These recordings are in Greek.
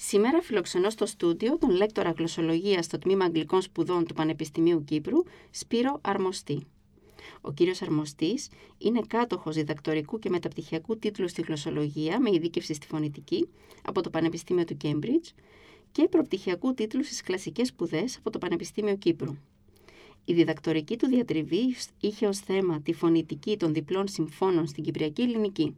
Σήμερα φιλοξενώ στο στούντιο τον λέκτορα γλωσσολογίας στο Τμήμα Αγγλικών Σπουδών του Πανεπιστημίου Κύπρου, Σπύρο Αρμοστή. Ο κύριος Αρμοστής είναι κάτοχος διδακτορικού και μεταπτυχιακού τίτλου στη γλωσσολογία με ειδίκευση στη φωνητική από το Πανεπιστήμιο του Κέμπριτζ και προπτυχιακού τίτλου στις κλασικές σπουδές από το Πανεπιστήμιο Κύπρου. Η διδακτορική του διατριβή είχε ως θέμα τη φωνητική των διπλών συμφώνων στην Κυπριακή Ελληνική.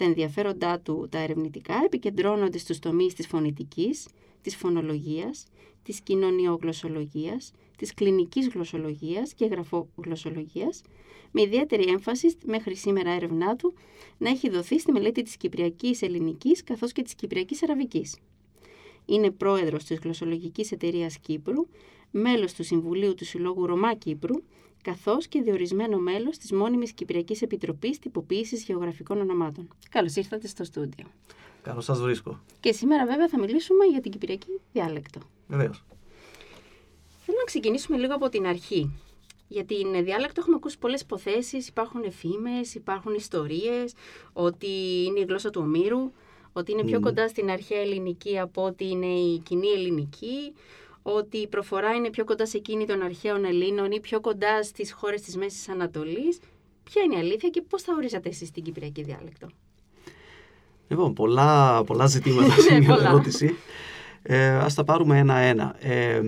Τα ενδιαφέροντά του τα ερευνητικά επικεντρώνονται στους τομείς της φωνητικής, της φωνολογίας, της κοινωνιογλωσσολογίας, της κλινικής γλωσσολογίας και γραφογλωσσολογίας, με ιδιαίτερη έμφαση μέχρι σήμερα έρευνά του να έχει δοθεί στη μελέτη της Κυπριακής Ελληνικής καθώς και της Κυπριακής Αραβικής. Είναι πρόεδρος της Γλωσσολογικής Εταιρείας Κύπρου, μέλος του Συμβουλίου του Συλλόγου Ρωμά Κύπρου καθώς και διορισμένο μέλος της μόνιμης Κυπριακής Επιτροπής Τυποποίησης Γεωγραφικών Ονομάτων. Καλώς ήρθατε στο στούντιο. Καλώς σας βρίσκω. Και σήμερα βέβαια θα μιλήσουμε για την Κυπριακή διάλεκτο. Βεβαίως. Θέλω να ξεκινήσουμε λίγο από την αρχή. Για την διάλεκτο έχουμε ακούσει πολλές υποθέσεις, υπάρχουν εφήμες, υπάρχουν ιστορίες, ότι είναι η γλώσσα του Ομήρου, ότι είναι πιο κοντά στην αρχαία ελληνική από ότι είναι η κοινή ελληνική, ότι η προφορά είναι πιο κοντά σε εκείνη των αρχαίων Ελλήνων ή πιο κοντά στις χώρες της Μέσης Ανατολής. Ποια είναι η αλήθεια και πώς θα ορίζατε εσείς την Κυπριακή διάλεκτο; Λοιπόν, πολλά, πολλά ζητήματα σε μια ερώτηση. Ε, ας τα πάρουμε ένα-ένα. Ε,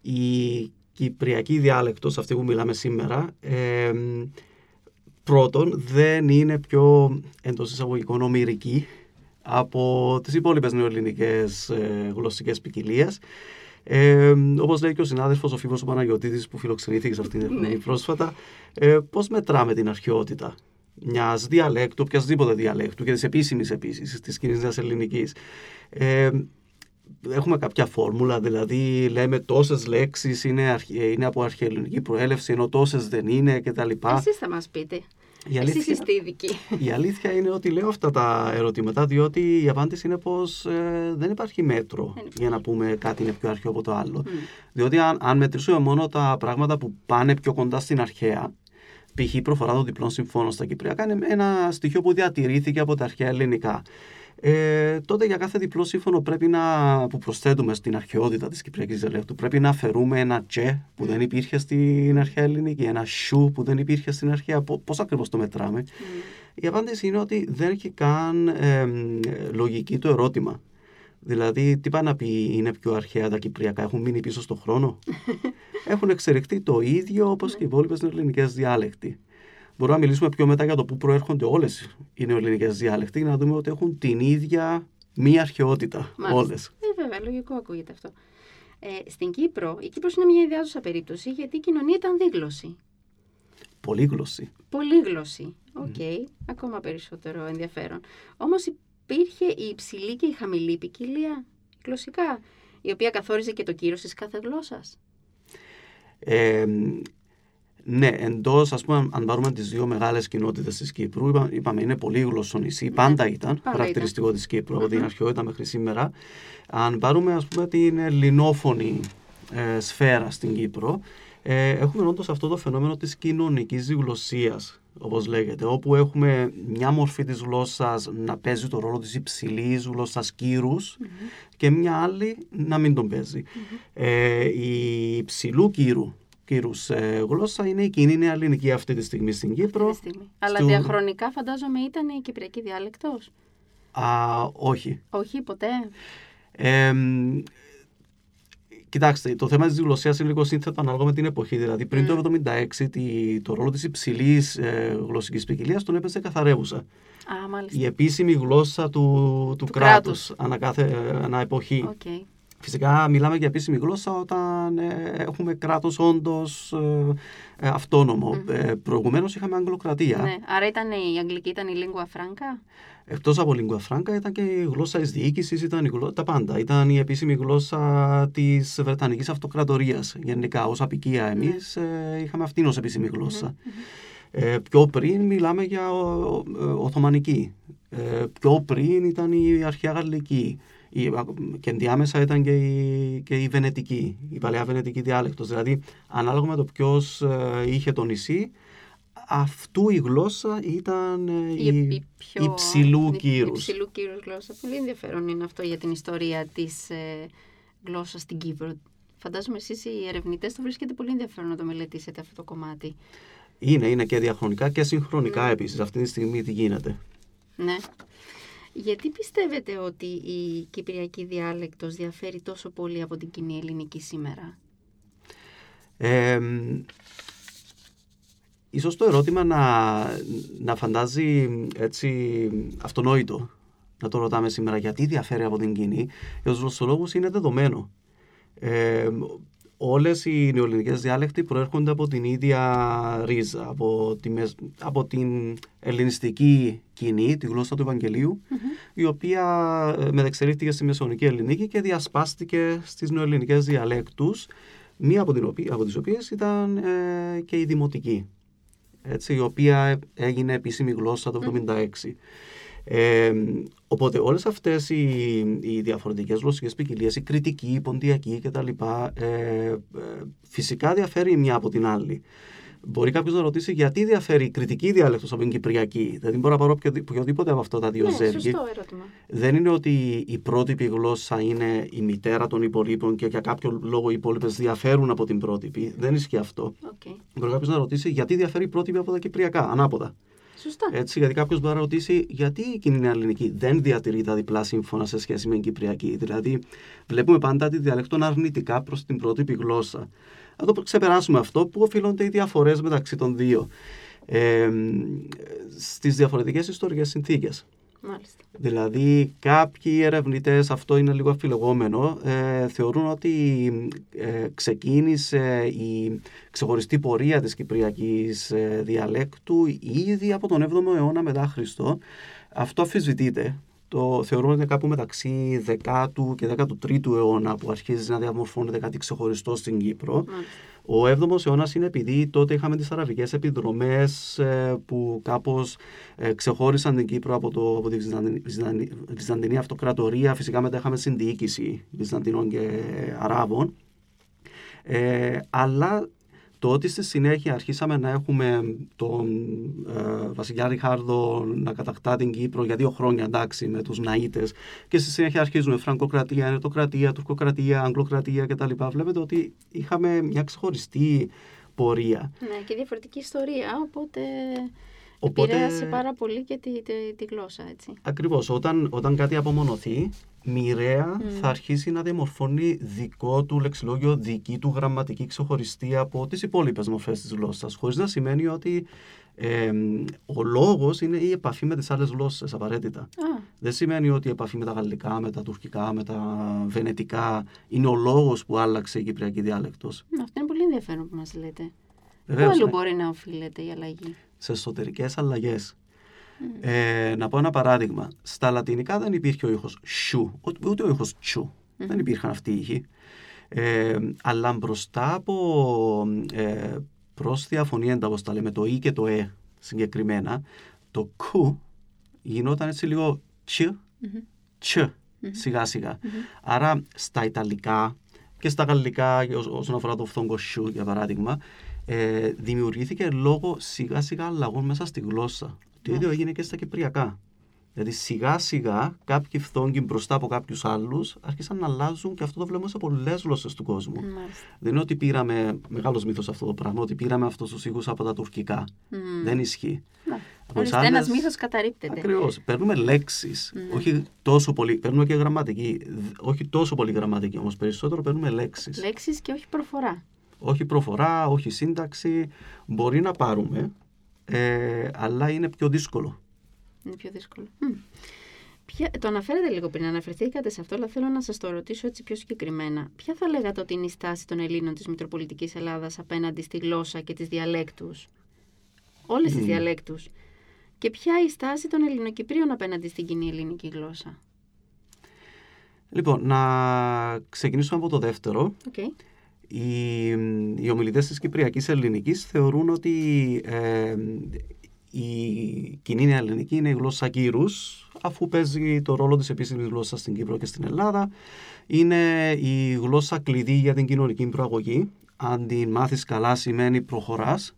η Κυπριακή διάλεκτος, αυτή που μιλάμε σήμερα, ε, πρώτον δεν είναι πιο εντός εισαγωγικών ομοιρική από τις υπόλοιπες νεοελληνικές ε, γλωσσικές ποικιλίες. Ε, Όπως λέει και ο συνάδελφος ο Φίβος Παναγιοτήτη που φιλοξενήθηκε σε αυτήν την εκπομπή πρόσφατα, ε, πώς μετράμε την αρχαιότητα μιας διαλέκτου, οποιασδήποτε διαλέκτου και της επίσημης επίσης, της κοινή ελληνικής; Ε, έχουμε κάποια φόρμουλα, δηλαδή λέμε τόσες λέξεις είναι, είναι από αρχαιοελληνική προέλευση, ενώ τόσες δεν είναι κτλ. Εσείς θα μας πείτε. Η αλήθεια, Εσείς είστε ειδικοί. Η αλήθεια είναι ότι λέω αυτά τα ερωτήματα διότι η απάντηση είναι πως ε, δεν υπάρχει μέτρο για να πούμε κάτι είναι πιο αρχαίο από το άλλο. Διότι αν, αν μετρήσουμε μόνο τα πράγματα που πάνε πιο κοντά στην αρχαία, π.χ. προφορά των διπλών συμφώνων στα Κυπριακά είναι ένα στοιχείο που διατηρήθηκε από τα αρχαία ελληνικά ε, τότε για κάθε διπλό σύμφωνο πρέπει να, που προσθέτουμε στην αρχαιότητα της Κυπριακής Διαλέκτου πρέπει να αφαιρούμε ένα τσε που δεν υπήρχε στην αρχαία ελληνική, ένα σου που δεν υπήρχε στην αρχαία. Πώς ακριβώς το μετράμε; Mm. Η απάντηση είναι ότι δεν έχει καν ε, λογική το ερώτημα. Δηλαδή, τι πάει να πει είναι πιο αρχαία τα Κυπριακά, έχουν μείνει πίσω στον χρόνο; έχουν εξελιχθεί το ίδιο όπως και οι υπόλοιπες ελληνικές διάλεκτοι. Μπορούμε να μιλήσουμε πιο μετά για το πού προέρχονται όλες οι νεοελληνικές διάλεκτοι για να δούμε ότι έχουν την ίδια μία αρχαιότητα όλες. Ε, βέβαια, λογικό ακούγεται αυτό. Ε, στην Κύπρο, η Κύπρος είναι μια ιδιάζουσα περίπτωση γιατί η κοινωνία ήταν δίγλωσση. Πολύγλωσση. Πολύγλωσση. OK. Okay. Ακόμα περισσότερο ενδιαφέρον. Όμως υπήρχε η υψηλή και η χαμηλή ποικιλία γλωσσικά, η οποία καθόριζε και το κύρος της κάθε γλώσσας. Ε, ναι, εντός, ας πούμε, αν πάρουμε τις δύο μεγάλες κοινότητες της Κύπρου, είπα, είπαμε είναι πολύ γλωσσό νησί, ναι, πάντα ήταν πάντα χαρακτηριστικό της Κύπρου από την αρχαιότητα μέχρι σήμερα. Αν πάρουμε, ας πούμε, την ελληνόφωνη ε, σφαίρα στην Κύπρο, ε, έχουμε όντως αυτό το φαινόμενο της κοινωνικής διγλωσία, όπως λέγεται, όπου έχουμε μια μορφή της γλώσσας να παίζει το ρόλο της υψηλής γλώσσας κύρους και μια άλλη να μην τον παιζει Ε, η υψηλού κύρου κύρου ε, γλώσσα είναι η κοινή νέα ελληνική αυτή τη στιγμή στην Κύπρο. Αλλά διαχρονικά φαντάζομαι ήταν η κυπριακή διάλεκτος. Α, όχι. Όχι, ποτέ. κοιτάξτε, το θέμα της γλωσσίας είναι λίγο σύνθετο ανάλογα με την εποχή. Δηλαδή, πριν το 1976, το ρόλο της υψηλής ε, γλωσσικής ποικιλίας τον έπαιζε καθαρεύουσα. Α, μάλιστα. Η επίσημη γλώσσα του, του, του κράτους ανά, κάθε, ανά εποχή. Okay. Φυσικά μιλάμε για επίσημη γλώσσα όταν ε, έχουμε κράτος όντως ε, ε, αυτόνομο. Mm. προηγουμένως είχαμε αγγλοκρατία. Ναι. Άρα ήταν η αγγλική ήταν η lingua franca; Εκτός από lingua franca ήταν και η γλώσσα της διοίκησης, ήταν η γλώσσα, τα πάντα. Ήταν η επίσημη γλώσσα της Βρετανικής Αυτοκρατορίας. Γενικά ως απικία ναι. εμείς είχαμε αυτήν ως επίσημη γλώσσα. πιο πριν μιλάμε για Οθωμανική. πιο πριν ήταν η αρχαία Γαλλική και ενδιάμεσα ήταν και η, και η Βενετική, η παλαιά Βενετική διάλεκτος. Δηλαδή, ανάλογα με το ποιος ε, είχε το νησί, αυτού η γλώσσα ήταν ε, η, η πιο... υψηλού κύρους. Υψηλού κύρους γλώσσα. Πολύ ενδιαφέρον είναι αυτό για την ιστορία της ε, γλώσσας στην Κύπρο. Φαντάζομαι εσείς οι ερευνητές το βρίσκεται πολύ ενδιαφέρον να το μελετήσετε αυτό το κομμάτι. Είναι, είναι και διαχρονικά και συγχρονικά mm. επίσης. Αυτή τη στιγμή τι γίνεται. Ναι. Γιατί πιστεύετε ότι η κυπριακή διάλεκτος διαφέρει τόσο πολύ από την κοινή ελληνική σήμερα; Ε, ίσως το ερώτημα να, να φαντάζει έτσι αυτονόητο να το ρωτάμε σήμερα γιατί διαφέρει από την κοινή. Για τους γλωσσολόγους είναι δεδομένο. Ε, όλες οι νεοελληνικές διάλεκτοι προέρχονται από την ίδια ρίζα, από, τη, από την ελληνιστική κοινή, τη γλώσσα του ευαγγελιου η οποία ε, μεταξελίχθηκε στη Μεσαιωνική Ελληνική και διασπάστηκε στις νεοελληνικές διαλέκτους, μία από, την οποία, από τις οποίες ήταν ε, και η δημοτική, έτσι, η οποία έγινε επίσημη γλώσσα το 1976. Ε, οπότε όλες αυτές οι, οι διαφορετικές γλωσσικές ποικιλίες, η κριτική, η ποντιακή κτλ. Ε, ε, φυσικά διαφέρει μια από την άλλη. Μπορεί κάποιος να ρωτήσει γιατί διαφέρει η κριτική διάλεκτος από την κυπριακή. Δηλαδή, μπορώ να πάρω οποιοδήποτε από αυτά τα δύο ναι, ζεύγη. Σωστό ερώτημα. Δεν είναι ότι η πρότυπη γλώσσα είναι η μητέρα των υπολείπων και για κάποιο λόγο οι υπόλοιπες διαφέρουν από την πρότυπη. Δεν ισχύει αυτό. Okay. Μπορεί κάποιος να ρωτήσει γιατί διαφέρει η πρότυπη από τα κυπριακά, ανάποδα. Σωστά. Έτσι, γιατί κάποιος μπορεί να ρωτήσει γιατί η κοινή ελληνική δεν διατηρεί τα διπλά σύμφωνα σε σχέση με την κυπριακή; Δηλαδή, βλέπουμε πάντα τη διαλεκτών αρνητικά προς την πρότυπη γλώσσα. Να το ξεπεράσουμε αυτό που οφείλονται οι διαφορές μεταξύ των δύο ε, στις διαφορετικές ιστορικές συνθήκες. Μάλιστα. Δηλαδή κάποιοι ερευνητές, αυτό είναι λίγο αφιλεγόμενο, ε, θεωρούν ότι ε, ξεκίνησε η ξεχωριστή πορεία της κυπριακής ε, διαλέκτου ήδη από τον 7ο αιώνα μετά Χριστό. Αυτό αφισβητείται. Το θεωρούν ότι είναι κάπου μεταξύ 10ου και 13ου αιώνα που αρχίζει να διαμορφώνεται κάτι ξεχωριστό στην Κύπρο. Ο 7ο αιώνας είναι επειδή τότε είχαμε τις αραβικές επιδρομές ε, που κάπως ε, ξεχώρισαν την Κύπρο από, το, από τη Βυζαντινή Αυτοκρατορία. Φυσικά μετά είχαμε συνδιοίκηση Βυζαντινών και Αράβων. Ε, αλλά το ότι στη συνέχεια αρχίσαμε να έχουμε τον ε, βασιλιά Ριχάρδο να κατακτά την Κύπρο για δύο χρόνια εντάξει με τους Ναΐτες και στη συνέχεια αρχίζουμε Φραγκοκρατία, Ενετοκρατία, Τουρκοκρατία, Αγγλοκρατία κτλ. Βλέπετε ότι είχαμε μια ξεχωριστή πορεία. Ναι και διαφορετική ιστορία οπότε... Οπότε... Επηρέασε πάρα πολύ και τη, τη, τη γλώσσα, έτσι. Ακριβώς. Όταν, όταν κάτι απομονωθεί, μοιραία θα αρχίσει να διαμορφώνει δικό του λεξιλόγιο, δική του γραμματική ξεχωριστή από τις υπόλοιπες μορφές της γλώσσας, χωρίς να σημαίνει ότι ε, ο λόγος είναι η επαφή με τις άλλες γλώσσες απαραίτητα. Δεν σημαίνει ότι η επαφή με τα γαλλικά, με τα τουρκικά, με τα βενετικά είναι ο λόγος που άλλαξε η κυπριακή διάλεκτος. Αυτό είναι πολύ ενδιαφέρον που μας λέτε. Πού άλλο ναι. μπορεί να οφείλεται η αλλαγή; Σε εσωτερικές αλλαγές. Ε, να πω ένα παράδειγμα. Στα λατινικά δεν υπήρχε ο ήχος σου, ούτε ο ήχος τσου. Δεν υπήρχαν αυτοί οι ήχοι. Ε, αλλά μπροστά από ε, πρόσθετα φωνήεντα, όπως τα λέμε, το «η» και το «ε» συγκεκριμένα, το «κου» γινόταν έτσι λίγο «τσ», «τσ», σιγά σιγά. Άρα στα Ιταλικά και στα Γαλλικά, όσον αφορά το φθόγκο «σου» για παράδειγμα, ε, δημιουργήθηκε λόγω σιγά σιγά αλλαγών μέσα στη γλώσσα. Το ίδιο έγινε και στα Κυπριακά. Δηλαδή σιγά σιγά κάποιοι φθόγγοι μπροστά από κάποιους άλλους άρχισαν να αλλάζουν και αυτό το βλέπουμε σε πολλές γλώσσες του κόσμου. Δεν είναι ότι πήραμε, μεγάλος μύθος αυτό το πράγμα, ότι πήραμε αυτούς τους ήχους από τα τουρκικά. Δεν ισχύει. Ορίστε, άλλες... ένας μύθος καταρρύπτεται. Ακριβώς. Παίρνουμε λέξεις. Όχι τόσο πολύ. Παίρνουμε και γραμματική. Όχι τόσο πολύ γραμματική όμως. Περισσότερο παίρνουμε λέξεις. Λέξεις και όχι προφορά. Όχι προφορά, όχι σύνταξη. Μπορεί να πάρουμε ε, αλλά είναι πιο δύσκολο. Είναι πιο δύσκολο. Ποια, το αναφέρετε λίγο πριν, αναφερθήκατε σε αυτό, αλλά θέλω να σας το ρωτήσω έτσι πιο συγκεκριμένα. Ποια θα λέγατε ότι είναι η στάση των Ελλήνων της Μητροπολιτικής Ελλάδας απέναντι στη γλώσσα και τις διαλέκτους, όλες mm. τι διαλέκτους, και ποια η στάση των Ελληνοκυπρίων απέναντι στην κοινή ελληνική γλώσσα; Λοιπόν, να ξεκινήσουμε από το δεύτερο. Okay. Οι, οι ομιλητές της Κυπριακής Ελληνικής θεωρούν ότι ε, η κοινή ελληνική είναι η γλώσσα κύρους, αφού παίζει το ρόλο της επίσημης γλώσσας στην Κύπρο και στην Ελλάδα. Είναι η γλώσσα κλειδί για την κοινωνική προαγωγή. Αν την μάθεις καλά σημαίνει προχωράς,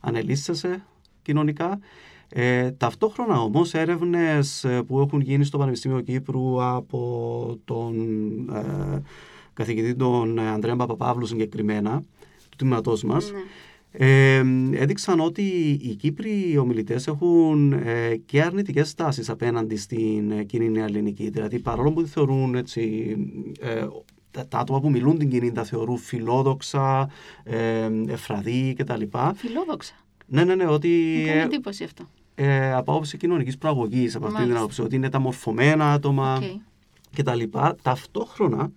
ανελίσσεσαι κοινωνικά. Ε, ταυτόχρονα όμως έρευνες ε, που έχουν γίνει στο Πανεπιστήμιο Κύπρου από τον ε, καθηγητή τον Ανδρέα Παπαπαύλου συγκεκριμένα, του τμήματός μας, ναι. Ε, έδειξαν ότι οι Κύπροι ομιλητές έχουν ε, και αρνητικές τάσει απέναντι στην ε, κοινή ελληνική. Δηλαδή, παρόλο που θεωρούν έτσι, ε, τα, άτομα που μιλούν την κοινή τα θεωρούν φιλόδοξα, ε, εφραδί κτλ. Φιλόδοξα; Ναι, ναι, ναι. Ότι, Μου κάνει εντύπωση αυτό. Ε, από άποψη κοινωνικής προαγωγής, από αυτή την άποψη, ότι είναι τα μορφωμένα άτομα okay. κτλ. Ταυτόχρονα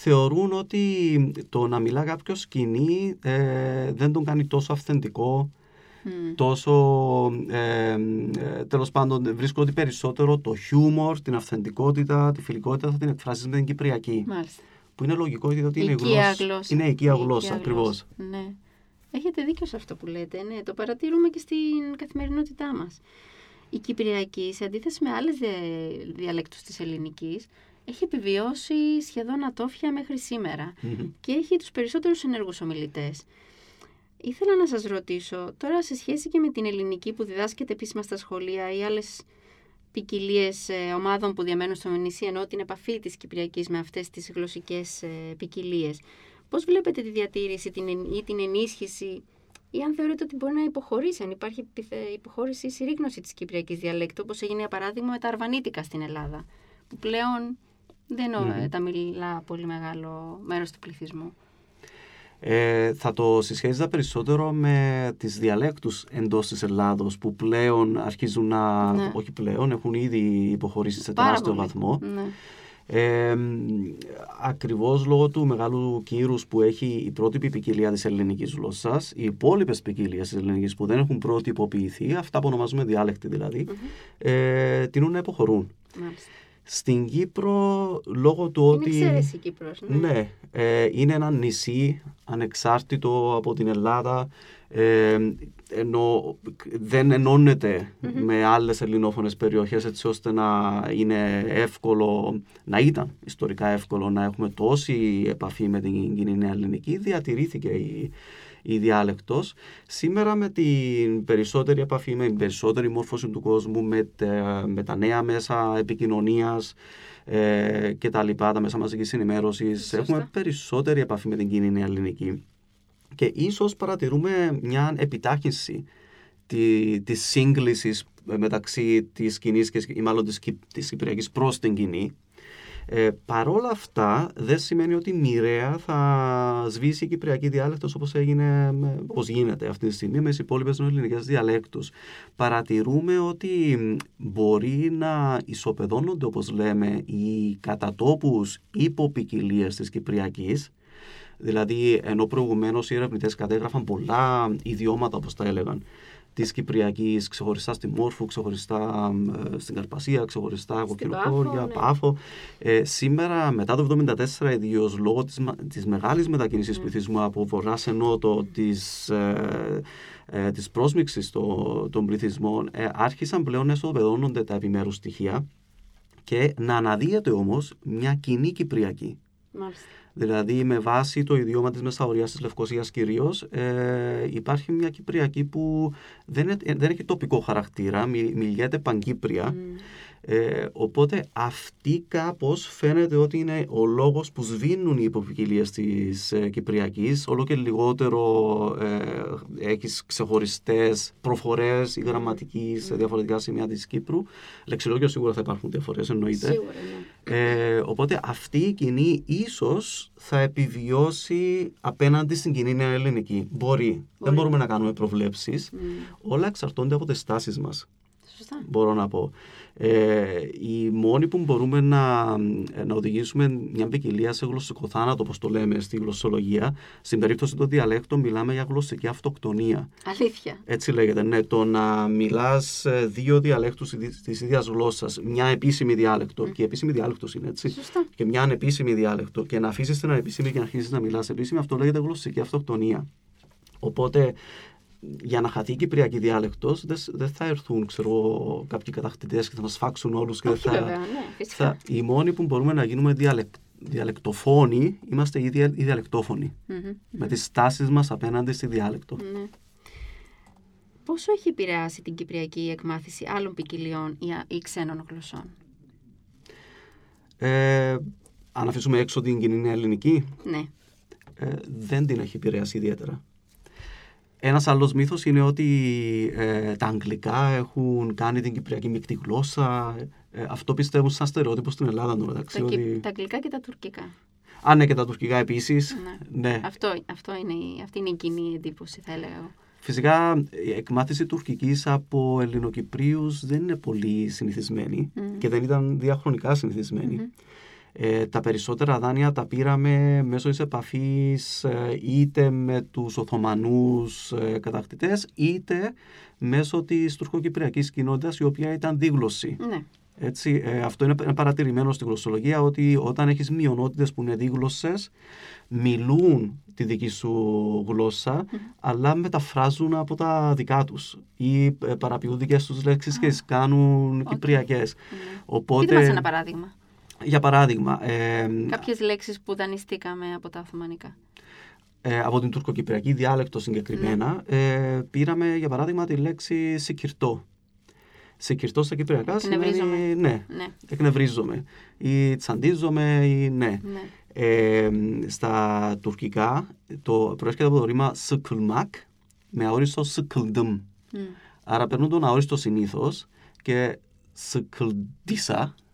θεωρούν ότι το να μιλά κάποιος σκηνή ε, δεν τον κάνει τόσο αυθεντικό, τόσο, ε, ε, τέλος πάντων βρίσκω ότι περισσότερο το χιούμορ, την αυθεντικότητα, τη φιλικότητα θα την εκφράσει με την Κυπριακή. Μάλιστα. Που είναι λογικό γιατί είναι γλώσσα. γλώσσα. Είναι οικία γλώσσα, ακριβώς. Ναι. Έχετε δίκιο σε αυτό που λέτε. Ναι, το παρατηρούμε και στην καθημερινότητά μας. Η Κυπριακή, σε αντίθεση με άλλες διαλέκτους της ελληνικής, έχει επιβιώσει σχεδόν ατόφια μέχρι και έχει τους περισσότερους ενεργούς ομιλητές. Ήθελα να σας ρωτήσω, τώρα σε σχέση και με την ελληνική που διδάσκεται επίσημα στα σχολεία ή άλλες ποικιλίες ε, ομάδων που διαμένουν στο νησί, ενώ την επαφή της Κυπριακής με αυτές τις γλωσσικές ε, ποικιλίες. Πώς βλέπετε τη διατήρηση την, ή την ενίσχυση ή αν θεωρείτε ότι μπορεί να υποχωρήσει, αν υπάρχει υποχώρηση ή συρρήγνωση της Κυπριακής διαλέκτου, όπως έγινε για παράδειγμα με τα αρβανίτικα στην Ελλάδα, που πλέον δεν mm τα μιλά πολύ μεγάλο μέρος του πληθυσμού. Ε, θα το συσχέζα περισσότερο με τις διαλέκτους εντός της Ελλάδος που πλέον αρχίζουν να, ναι. όχι πλέον, έχουν ήδη υποχωρήσει σε τεράστιο βαθμό. Ναι. Ε, ακριβώς λόγω του μεγάλου κύρους που έχει η πρότυπη ποικιλία της ελληνικής γλώσσας, οι υπόλοιπες ποικιλίες της ελληνικής που δεν έχουν πρότυποποιηθεί, αυτά που ονομάζουμε διάλεκτη δηλαδή, ε, τείνουν να υποχωρούν. Μάλιστα. Στην Κύπρο, λόγω του ότι... Είναι εξαίρεση η Κύπρος, ναι. ναι ε, είναι ένα νησί ανεξάρτητο από την Ελλάδα, ε, ενώ δεν ενωνεται με άλλες ελληνόφωνες περιοχές έτσι ώστε να είναι εύκολο, να ήταν ιστορικά εύκολο να έχουμε τόση επαφή με την κοινή ελληνική, διατηρήθηκε η, η διάλεκτος. Σήμερα με την περισσότερη επαφή, με την περισσότερη μόρφωση του κόσμου, με, τα, με τα νέα μέσα επικοινωνίας ε, και τα λοιπά, τα μέσα μαζικής ενημέρωσης, έχουμε περισσότερη επαφή με την κοινή ελληνική. Και ίσως παρατηρούμε μια επιτάχυνση τη, της σύγκλησης μεταξύ της κοινής και ή μάλλον της, της Κυπριακής προς την κοινή ε, παρόλα αυτά δεν σημαίνει ότι μοιραία θα σβήσει η κυπριακή διάλεκτος όπως, έγινε, όπως γίνεται αυτή τη στιγμή με τις υπόλοιπες ελληνικές διαλέκτους. Παρατηρούμε ότι μπορεί να ισοπεδώνονται όπως λέμε οι κατατόπους υποπικιλίες της Κυπριακής Δηλαδή, ενώ προηγουμένως οι ερευνητές κατέγραφαν πολλά ιδιώματα, όπως τα έλεγαν, της Κυπριακής, ξεχωριστά στη Μόρφου, ξεχωριστά ε, στην Καρπασία, ξεχωριστά Κοκκινοχώρια, ναι. Πάφο. Ε, σήμερα, μετά το 1974, ιδίως λόγω της της μεγάλης μετακίνησης mm. πληθυσμού από βορρά σε νότο, της ε, ε, της πρόσμιξης των πληθυσμών, ε, άρχισαν πλέον να εσωπεδώνονται τα επιμέρους στοιχεία και να αναδύεται όμως μια κοινή Κυπριακή. Μάλιστα. Δηλαδή με βάση το ιδιώμα της Μεσαωριάς της Λευκοσίας κυρίως ε, υπάρχει μια Κυπριακή που δεν, δεν έχει τοπικό χαρακτήρα, μιλιέται παγκύπρια. Ε, οπότε αυτή κάπως φαίνεται ότι είναι ο λόγος που σβήνουν οι υποποικιλίες της ε, Κυπριακής. Όλο και λιγότερο ε, έχεις ξεχωριστές προφορές ή γραμματικής σε διαφορετικά σημεία της Κύπρου. Λεξιλόγιο σίγουρα θα υπάρχουν διαφορές εννοείται. Σίγουρα, ναι. ε, οπότε αυτή η κοινή ίσως θα επιβιώσει απέναντι στην κοινή νέα ελληνική. Μπορεί, δεν μπορούμε να κάνουμε προβλέψεις. Όλα εξαρτώνται από τις στάσεις μας. Σωστά. μπορώ να πω. Ε, οι μόνοι που μπορούμε να, να οδηγήσουμε μια ποικιλία σε γλωσσικό θάνατο, όπως το λέμε στη γλωσσολογία, στην περίπτωση του διαλέκτου μιλάμε για γλωσσική αυτοκτονία. Αλήθεια. Έτσι λέγεται, ναι. Το να μιλάς δύο διαλέκτους της ίδιας γλώσσας, μια επίσημη διάλεκτο, και η επίσημη διάλεκτος είναι έτσι, Σωστά. και μια ανεπίσημη διάλεκτο, και να αφήσεις την ανεπίσημη και να αρχίσεις να μιλάς επίσημη, αυτό λέγεται γλωσσική αυτοκτονία. Οπότε για να χαθεί η κυπριακή διάλεκτος, δεν θα έρθουν ξέρω, κάποιοι κατακτητές και θα μας φάξουν όλους. Όχι, θα, βέβαια, ναι, φυσικά. θα, οι μόνοι που μπορούμε να γίνουμε διαλεκ, διαλεκτοφόνοι είμαστε οι, δια, οι διαλεκτόφωνοι. Μμμ, Με τις τάσει μας απέναντι στη διάλεκτο. ναι. Πόσο έχει επηρεάσει την κυπριακή εκμάθηση άλλων ποικιλιών ή, α- ή ξένων γλωσσών; Ε, αν αφήσουμε έξω την κοινή ελληνική, Ναι. ε, δεν την έχει επηρεάσει ιδιαίτερα. Ένας άλλος μύθος είναι ότι ε, τα αγγλικά έχουν κάνει την κυπριακή μεικτή γλώσσα. Ε, αυτό πιστεύουν σαν στερεότυπο στην Ελλάδα το μεταξύ. Τα, ότι... κυ- τα αγγλικά και τα τουρκικά. Α, ναι, και τα τουρκικά επίσης. Ναι. ναι. Αυτό, αυτό είναι, η- αυτή είναι η κοινή εντύπωση, θα έλεγα εγώ. Φυσικά η εκμάθηση τουρκικής από Ελληνοκυπρίους δεν είναι πολύ συνηθισμένη Μμμ. και δεν ήταν διαχρονικά συνηθισμένη. Μμμ. Ε, τα περισσότερα δάνεια τα πήραμε μέσω της επαφής ε, είτε με τους Οθωμανούς ε, κατακτητές είτε μέσω της τουρκοκυπριακής κοινότητας η οποία ήταν δίγλωσση. Ναι. Έτσι, ε, αυτό είναι, είναι παρατηρημένο στη γλωσσολογία ότι όταν έχεις μειονότητες που είναι δίγλωσσες μιλούν τη δική σου γλώσσα αλλά μεταφράζουν από τα δικά τους ή ε, παραποιούν δικές τους λέξεις και τις κάνουν Οκ. κυπριακές. ναι. Οπότε, Πείτε μας ένα παράδειγμα. Για παράδειγμα, ε, Κάποιες λέξεις που δανειστήκαμε από τα Οθωμανικά. ε, από την τουρκοκυπριακή διάλεκτο συγκεκριμένα, ε, πήραμε για παράδειγμα τη λέξη σικυρτό. Σικυρτό στα κυπριακά σημαίνει Εκνευρίζομαι. ναι, Ναι. εκνευρίζομαι ή τσαντίζομαι ή ναι. ναι. Ε, στα τουρκικά το προέρχεται από το ρήμα sıkılmak με αόριστο sıkıldım. Μμ. Άρα παίρνουν τον αόριστο συνήθως και sıkıldısa σικ- ε,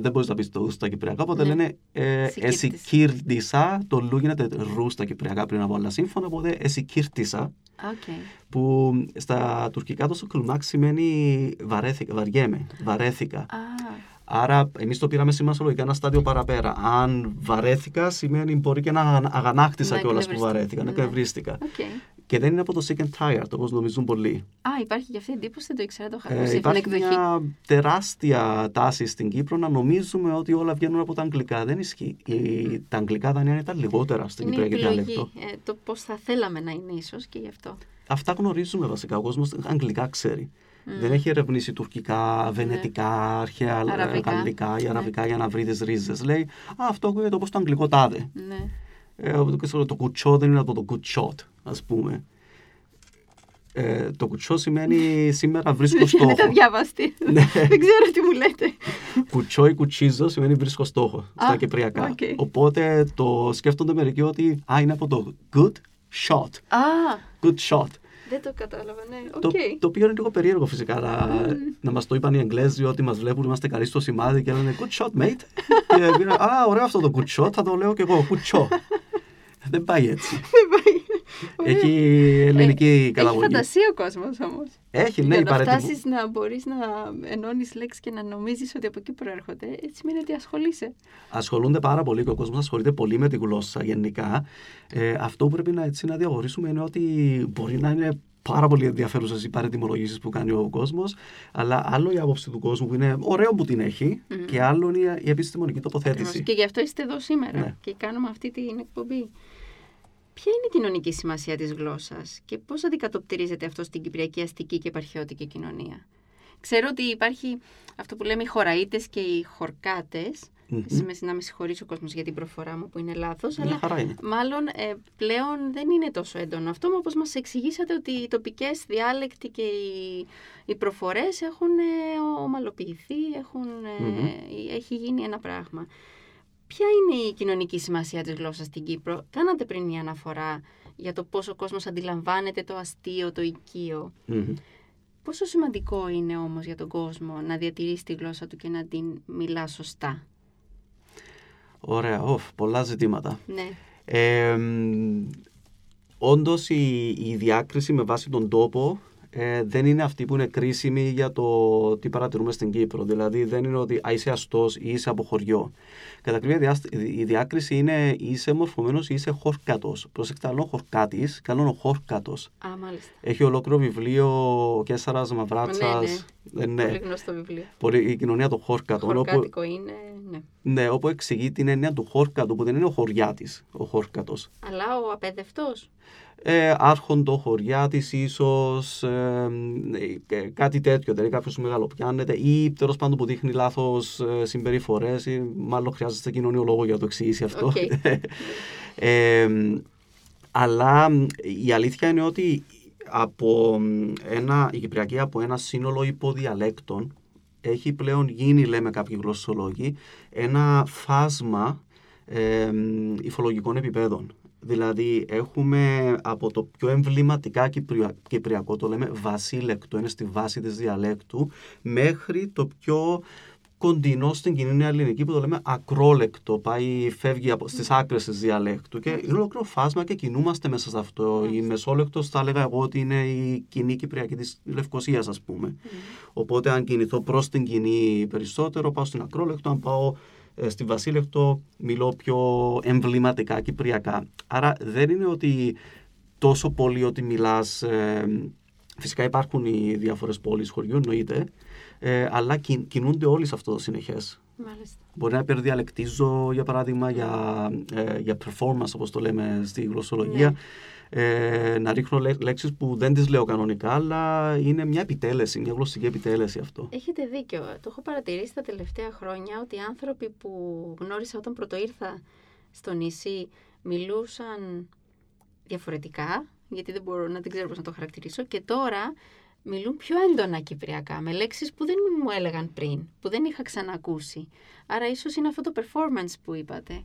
δεν μπορείς να πεις το ου στα κυπριακά, οπότε Ναι. λένε ε, Σικύρτης. εσικύρτησα. Το λου γίνεται ρου στα κυπριακά πριν από όλα σύμφωνα, οπότε εσικύρτησα. Οκ. Που στα τουρκικά το σουκλμάκ σημαίνει βαρέθηκα, βαριέμαι, βαρέθηκα. Α, Άρα, εμείς το πήραμε σημασιολογικά ένα στάδιο παραπέρα. Αν βαρέθηκα, σημαίνει μπορεί και να αγα- αγανάκτησα Να κιόλας που εκνευριστεί. βαρέθηκα, να Ναι. εκνευρίστηκα. οκ. Και δεν είναι από το sick and tired, όπως νομίζουν πολλοί. Α, υπάρχει και αυτή η εντύπωση, δεν το ήξερα, το είχα Ε, ακούσει την υπάρχει εκδοχή. μια τεράστια τάση στην Κύπρο να νομίζουμε ότι όλα βγαίνουν από τα αγγλικά. Δεν ισχύει. Η- τα αγγλικά δανεία ήταν λιγότερα στην Είναι η Κυπριακή επιλογή, διάλεκτο. ε, το πώς θα θέλαμε να είναι ίσως και γι' αυτό. Αυτά γνωρίζουμε βασικά. Ο κόσμος αγγλικά ξέρει. Μμ. Δεν έχει ερευνήσει τουρκικά, βενετικά, αρχαία Ναι. Αραβικά. γαλλικά ή Ναι. αραβικά για να βρει τις ρίζες. Λέει, Α, αυτό ακούγεται όπως το αγγλικό τάδε. Ναι. Ε, το, ξέρω, το κουτσώ δεν είναι από το good shot, ας πούμε. Ε, το κουτσώ σημαίνει σήμερα βρίσκω στόχο. Είναι τα διάβαστη. Ναι. Δεν ξέρω τι μου λέτε. Κουτσώ ή κουτσίζω σημαίνει βρίσκω στόχο στα Α, κυπριακά. οκ. Οπότε το σκέφτονται μερικοί ότι α, είναι από το good shot. Α, Good shot. δεν το κατάλαβα, ναι. Οκ. Το, το οποίο είναι λίγο περίεργο φυσικά να, να μας το είπαν οι Εγγλέζοι ότι μας βλέπουν, είμαστε καλοί στο σημάδι και λένε good shot, mate. και πήρα, Α, ωραίο αυτό το good shot, θα το λέω και εγώ, κουτσό. Δεν πάει έτσι. Δεν πάει. Ωραία. Έχει ελληνική Έχει καταγωγή. φαντασία ο κόσμος όμως. Έχει, ναι, Για η να παρέτητο- φτάσεις να μπορείς να ενώνεις λέξεις και να νομίζεις ότι από εκεί προέρχονται, έτσι σημαίνει ότι ασχολείσαι. ασχολούνται πάρα πολύ και ο κόσμος ασχολείται πολύ με τη γλώσσα γενικά. Ε, αυτό που πρέπει να, έτσι, να διαχωρίσουμε είναι ότι μπορεί να είναι πάρα πολύ ενδιαφέρουσες οι παρετοιμολογήσει που κάνει ο κόσμος, αλλά άλλο η άποψη του κόσμου που είναι ωραίο που την έχει Μμμ. και άλλο είναι η επιστημονική τοποθέτηση. Ακριβώς. Και γι' αυτό είστε εδώ σήμερα Ναι. και κάνουμε αυτή την εκπομπή. Ποια είναι η κοινωνική σημασία της γλώσσας και πώς αντικατοπτρίζεται αυτό στην κυπριακή αστική και επαρχιώτικη κοινωνία; Ξέρω ότι υπάρχει αυτό που λέμε οι χωραΐτες και οι χορκάτες. Μμμ. Mm-hmm. Να με συγχωρήσει ο κόσμος για την προφορά μου που είναι λάθος, Μια αλλά χαρά είναι. μάλλον ε, πλέον δεν είναι τόσο έντονο αυτό, μα όπως μας εξηγήσατε ότι οι τοπικές διάλεκτοι και οι, οι προφορές έχουν ε, ομαλοποιηθεί, έχουν, ε, Μμμ. έχει γίνει ένα πράγμα. Ποια είναι η κοινωνική σημασία της γλώσσας στην Κύπρο; Κάνατε πριν μια αναφορά για το πόσο ο κόσμος αντιλαμβάνεται το αστείο, το οικείο. Μμμ. Πόσο σημαντικό είναι όμως για τον κόσμο να διατηρήσει τη γλώσσα του και να την μιλά σωστά; Ωραία, οφ, πολλά ζητήματα. Ναι. Ε, Όντως η, η διάκριση με βάση τον τόπο ε, δεν είναι αυτή που είναι κρίσιμη για το τι παρατηρούμε στην Κύπρο. Δηλαδή δεν είναι ότι α, είσαι αστός ή είσαι από χωριό. Κατά κρύβια η διάκριση είναι είσαι μορφωμένος ή είσαι χορκάτος. Προσέξτε, άλλο χορκάτης, καλό ο χορκάτος. Α, μάλιστα. Έχει ολόκληρο βιβλίο ο Κέσσαρα Μαυράτσας. Ναι, ναι. Πολύ γνωστό βιβλίο. Πολύ, η κοινωνία των χόρκατων. Χορκάτικο όπου, είναι, ναι. Ναι, όπου εξηγεί την έννοια του χόρκατου, που δεν είναι ο χωριάτης, ο χόρκατο. Αλλά ο απέδευτο ε, άρχοντο χωριά της ίσως, ε, ε, κάτι τέτοιο, δηλαδή κάποιος μεγαλοπιάνεται ή τέλος πάντων που δείχνει λάθος ε, συμπεριφορές, ή μάλλον χρειάζεται κοινωνιολόγο για να το εξηγήσει αυτό. Okay. ε, αλλά η αλήθεια είναι ότι από ένα, η Κυπριακή από ένα σύνολο υποδιαλέκτων έχει πλέον γίνει, λέμε κάποιοι γλωσσολόγοι, ένα φάσμα ε, υφολογικών επιπέδων. Δηλαδή έχουμε από το πιο εμβληματικά κυπριακό, το λέμε βασίλεκτο, είναι στη βάση της διαλέκτου, μέχρι το πιο κοντινό στην κοινή ελληνική που το λέμε ακρόλεκτο, πάει, φεύγει από, στις άκρες της διαλέκτου και είναι ολόκληρο φάσμα και κινούμαστε μέσα σε αυτό. Η μεσόλεκτος θα έλεγα εγώ ότι είναι η κοινή κυπριακή της Λευκοσίας ας πούμε. Οπότε αν κινηθώ προς την κοινή περισσότερο πάω στην ακρόλεκτο, αν πάω ε, στη Βασίλεκτο μιλώ πιο εμβληματικά κυπριακά. Άρα δεν είναι ότι τόσο πολύ ότι μιλάς... Ε, φυσικά υπάρχουν οι διάφορες πόλεις χωριού, εννοείται, ε, αλλά κινούνται όλοι σε αυτό το συνεχές. Μάλιστα. Μπορεί να υπερδιαλεκτίζω, για παράδειγμα, για, ε, για performance, όπως το λέμε στη γλωσσολογία. Ναι ε, να ρίχνω λέξεις που δεν τις λέω κανονικά, αλλά είναι μια επιτέλεση, μια γλωσσική επιτέλεση αυτό. Έχετε δίκιο. Το έχω παρατηρήσει τα τελευταία χρόνια ότι οι άνθρωποι που γνώρισα όταν πρώτο ήρθα στο νησί μιλούσαν διαφορετικά, γιατί δεν μπορώ να την ξέρω πώς να το χαρακτηρίσω, και τώρα μιλούν πιο έντονα κυπριακά, με λέξεις που δεν μου έλεγαν πριν, που δεν είχα ξανακούσει. Άρα ίσως είναι αυτό το performance που είπατε.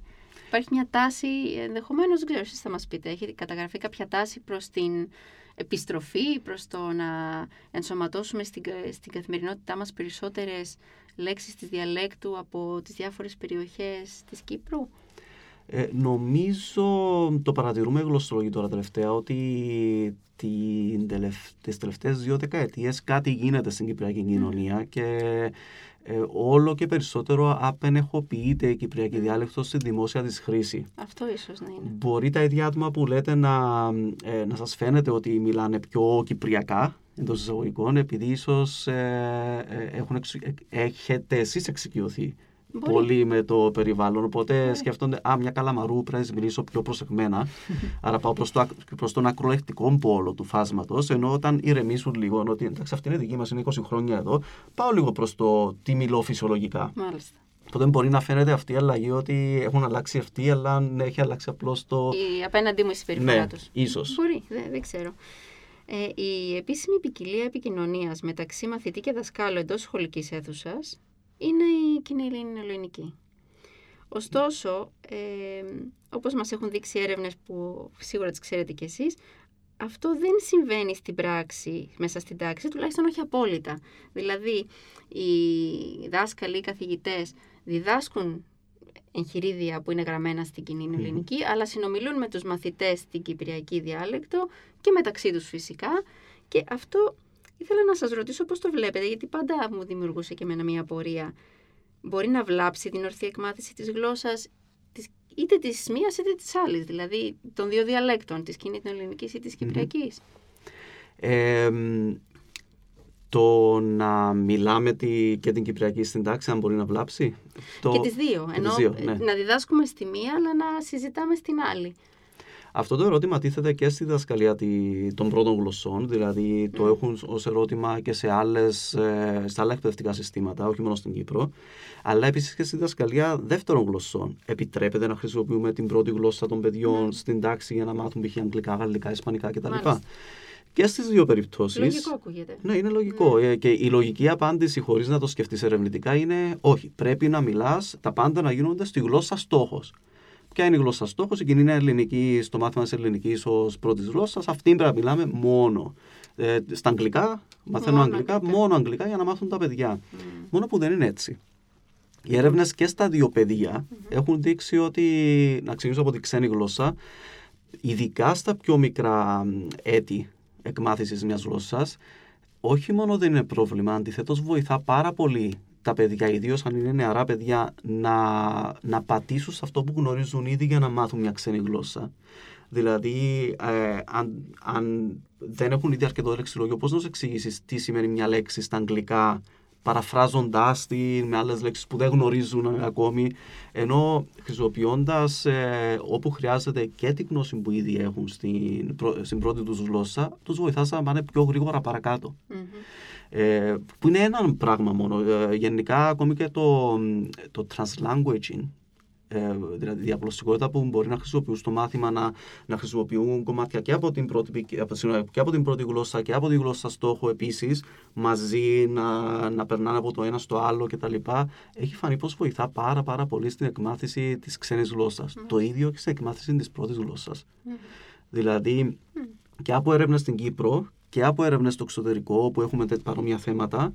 Υπάρχει μια τάση, ενδεχομένως, δεν ξέρω, εσείς θα μας πείτε, έχει καταγραφεί κάποια τάση προς την επιστροφή, προς το να ενσωματώσουμε στην, στην καθημερινότητά μας περισσότερες λέξεις της διαλέκτου από τις διάφορες περιοχές της Κύπρου; Ε, νομίζω το παρατηρούμε γλωσσολογή τώρα τελευταία ότι την τελευ... τις τελευταίες δύο δεκαετίες κάτι γίνεται στην Κυπριακή κοινωνία και ε, όλο και περισσότερο απενεχοποιείται η Κυπριακή διάλεκτος στη δημόσια της χρήση. Αυτό ίσως να είναι. Μπορεί τα ίδια άτομα που λέτε να, ε, να σας φαίνεται ότι μιλάνε πιο κυπριακά εντός εισαγωγικών, επειδή ίσως ε, ε, έχετε εσείς εξοικειωθεί πολύ με το περιβάλλον. Οπότε ναι. σκέφτονται, Α, μια καλαμαρού πρέπει να μιλήσω πιο προσεκμένα. Άρα πάω προς το, προς τον ακροεκτικό πόλο του φάσματος. Ενώ όταν ηρεμήσουν λίγο, ότι εντάξει, αυτή είναι δική μας, είναι 20 χρόνια εδώ, πάω λίγο προς το τι μιλώ φυσιολογικά. Μάλιστα. Τότε μπορεί να φαίνεται αυτή η αλλαγή ότι έχουν αλλάξει αυτοί, αλλά ναι, έχει αλλάξει απλώς το. Η απέναντί μου η συμπεριφορά ναι, τους. ίσως. Μπορεί, δεν, δεν ξέρω. Ε, η επίσημη ποικιλία επικοινωνίας μεταξύ μαθητή και δασκάλου εντός σχολικής αίθουσας είναι η κοινή ελληνική. Ωστόσο, ε, όπως μας έχουν δείξει έρευνες που σίγουρα τις ξέρετε κι εσείς, αυτό δεν συμβαίνει στην πράξη, μέσα στην τάξη, τουλάχιστον όχι απόλυτα. Δηλαδή, οι δάσκαλοι, οι καθηγητές διδάσκουν εγχειρίδια που είναι γραμμένα στην κοινή ελληνική, αλλά συνομιλούν με τους μαθητές στην κυπριακή διάλεκτο και μεταξύ τους φυσικά. Και αυτό Ήθελα να σας ρωτήσω πώς το βλέπετε, γιατί πάντα μου δημιουργούσε και εμένα μια απορία. Μπορεί να βλάψει την ορθή εκμάθηση της γλώσσας είτε της μίας είτε της άλλης, δηλαδή των δύο διαλέκτων, της κοινή ελληνικής ή της κυπριακής. το να μιλάμε τη, και την Κυπριακή στην τάξη, αν μπορεί να βλάψει; Το... Και τις δύο. ενώ ναι. να διδάσκουμε στη μία, αλλά να συζητάμε στην άλλη. Αυτό το ερώτημα τίθεται και στη διδασκαλία των πρώτων γλωσσών, δηλαδή το έχουν ως ερώτημα και σε, άλλες, ε, σε άλλα εκπαιδευτικά συστήματα, όχι μόνο στην Κύπρο, αλλά επίσης και στη διδασκαλία δεύτερων γλωσσών. Επιτρέπεται να χρησιμοποιούμε την πρώτη γλώσσα των παιδιών mm. στην τάξη για να μάθουν π.χ. αγγλικά, γαλλικά, ισπανικά κτλ. Και στις δύο περιπτώσει. Λογικό ακούγεται. Ναι, είναι λογικό. Ναι. Ε, και η λογική απάντηση, χωρίς να το σκεφτείς ερευνητικά, είναι όχι. Πρέπει να μιλάς τα πάντα να γίνονται στη γλώσσα στόχος. Ποια είναι η γλώσσα στόχο, η κοινή ελληνική, στο μάθημα της ελληνικής ως πρώτης γλώσσας, αυτήν πρέπει να μιλάμε μόνο. Ε, στα αγγλικά, μαθαίνω μόνο αγγλικά, αγγλικά, μόνο αγγλικά για να μάθουν τα παιδιά. Mm. Μόνο που δεν είναι έτσι. Οι έρευνες και στα δύο παιδεία mm-hmm. έχουν δείξει ότι, να ξεκινήσω από τη ξένη γλώσσα, ειδικά στα πιο μικρά έτη εκμάθησης μιας γλώσσας, όχι μόνο δεν είναι πρόβλημα, αντιθέτως βοηθά πάρα πολύ τα παιδιά, ιδίως αν είναι νεαρά παιδιά, να, να πατήσουν σε αυτό που γνωρίζουν ήδη για να μάθουν μια ξένη γλώσσα. Δηλαδή, ε, αν, αν δεν έχουν ήδη αρκετό λεξιλόγιο, πώς να τους εξηγήσεις τι σημαίνει μια λέξη στα αγγλικά, παραφράζοντάς την με άλλες λέξεις που δεν γνωρίζουν ακόμη, ενώ χρησιμοποιώντας ε, όπου χρειάζεται και την γνώση που ήδη έχουν στην, στην πρώτη τους γλώσσα, τους βοηθάς να πάνε πιο γρήγορα Ε, που είναι ένα πράγμα μόνο. Ε, γενικά, ακόμη και το, το translanguaging, ε, δηλαδή διαπλωστικότητα που μπορεί να χρησιμοποιούν στο μάθημα να, να χρησιμοποιούν κομμάτια και από, την πρώτη, και από την πρώτη γλώσσα και από τη γλώσσα στόχο επίσης, μαζί να, να περνάνε από το ένα στο άλλο κτλ. Έχει φανεί πως βοηθά πάρα, πάρα πολύ στην εκμάθηση της ξένης γλώσσας. Το ίδιο και στην εκμάθηση της πρώτης γλώσσας. Δηλαδή, και από έρευνα στην Κύπρο και από έρευνες στο εξωτερικό, όπου έχουμε τέτοια παρόμοια θέματα,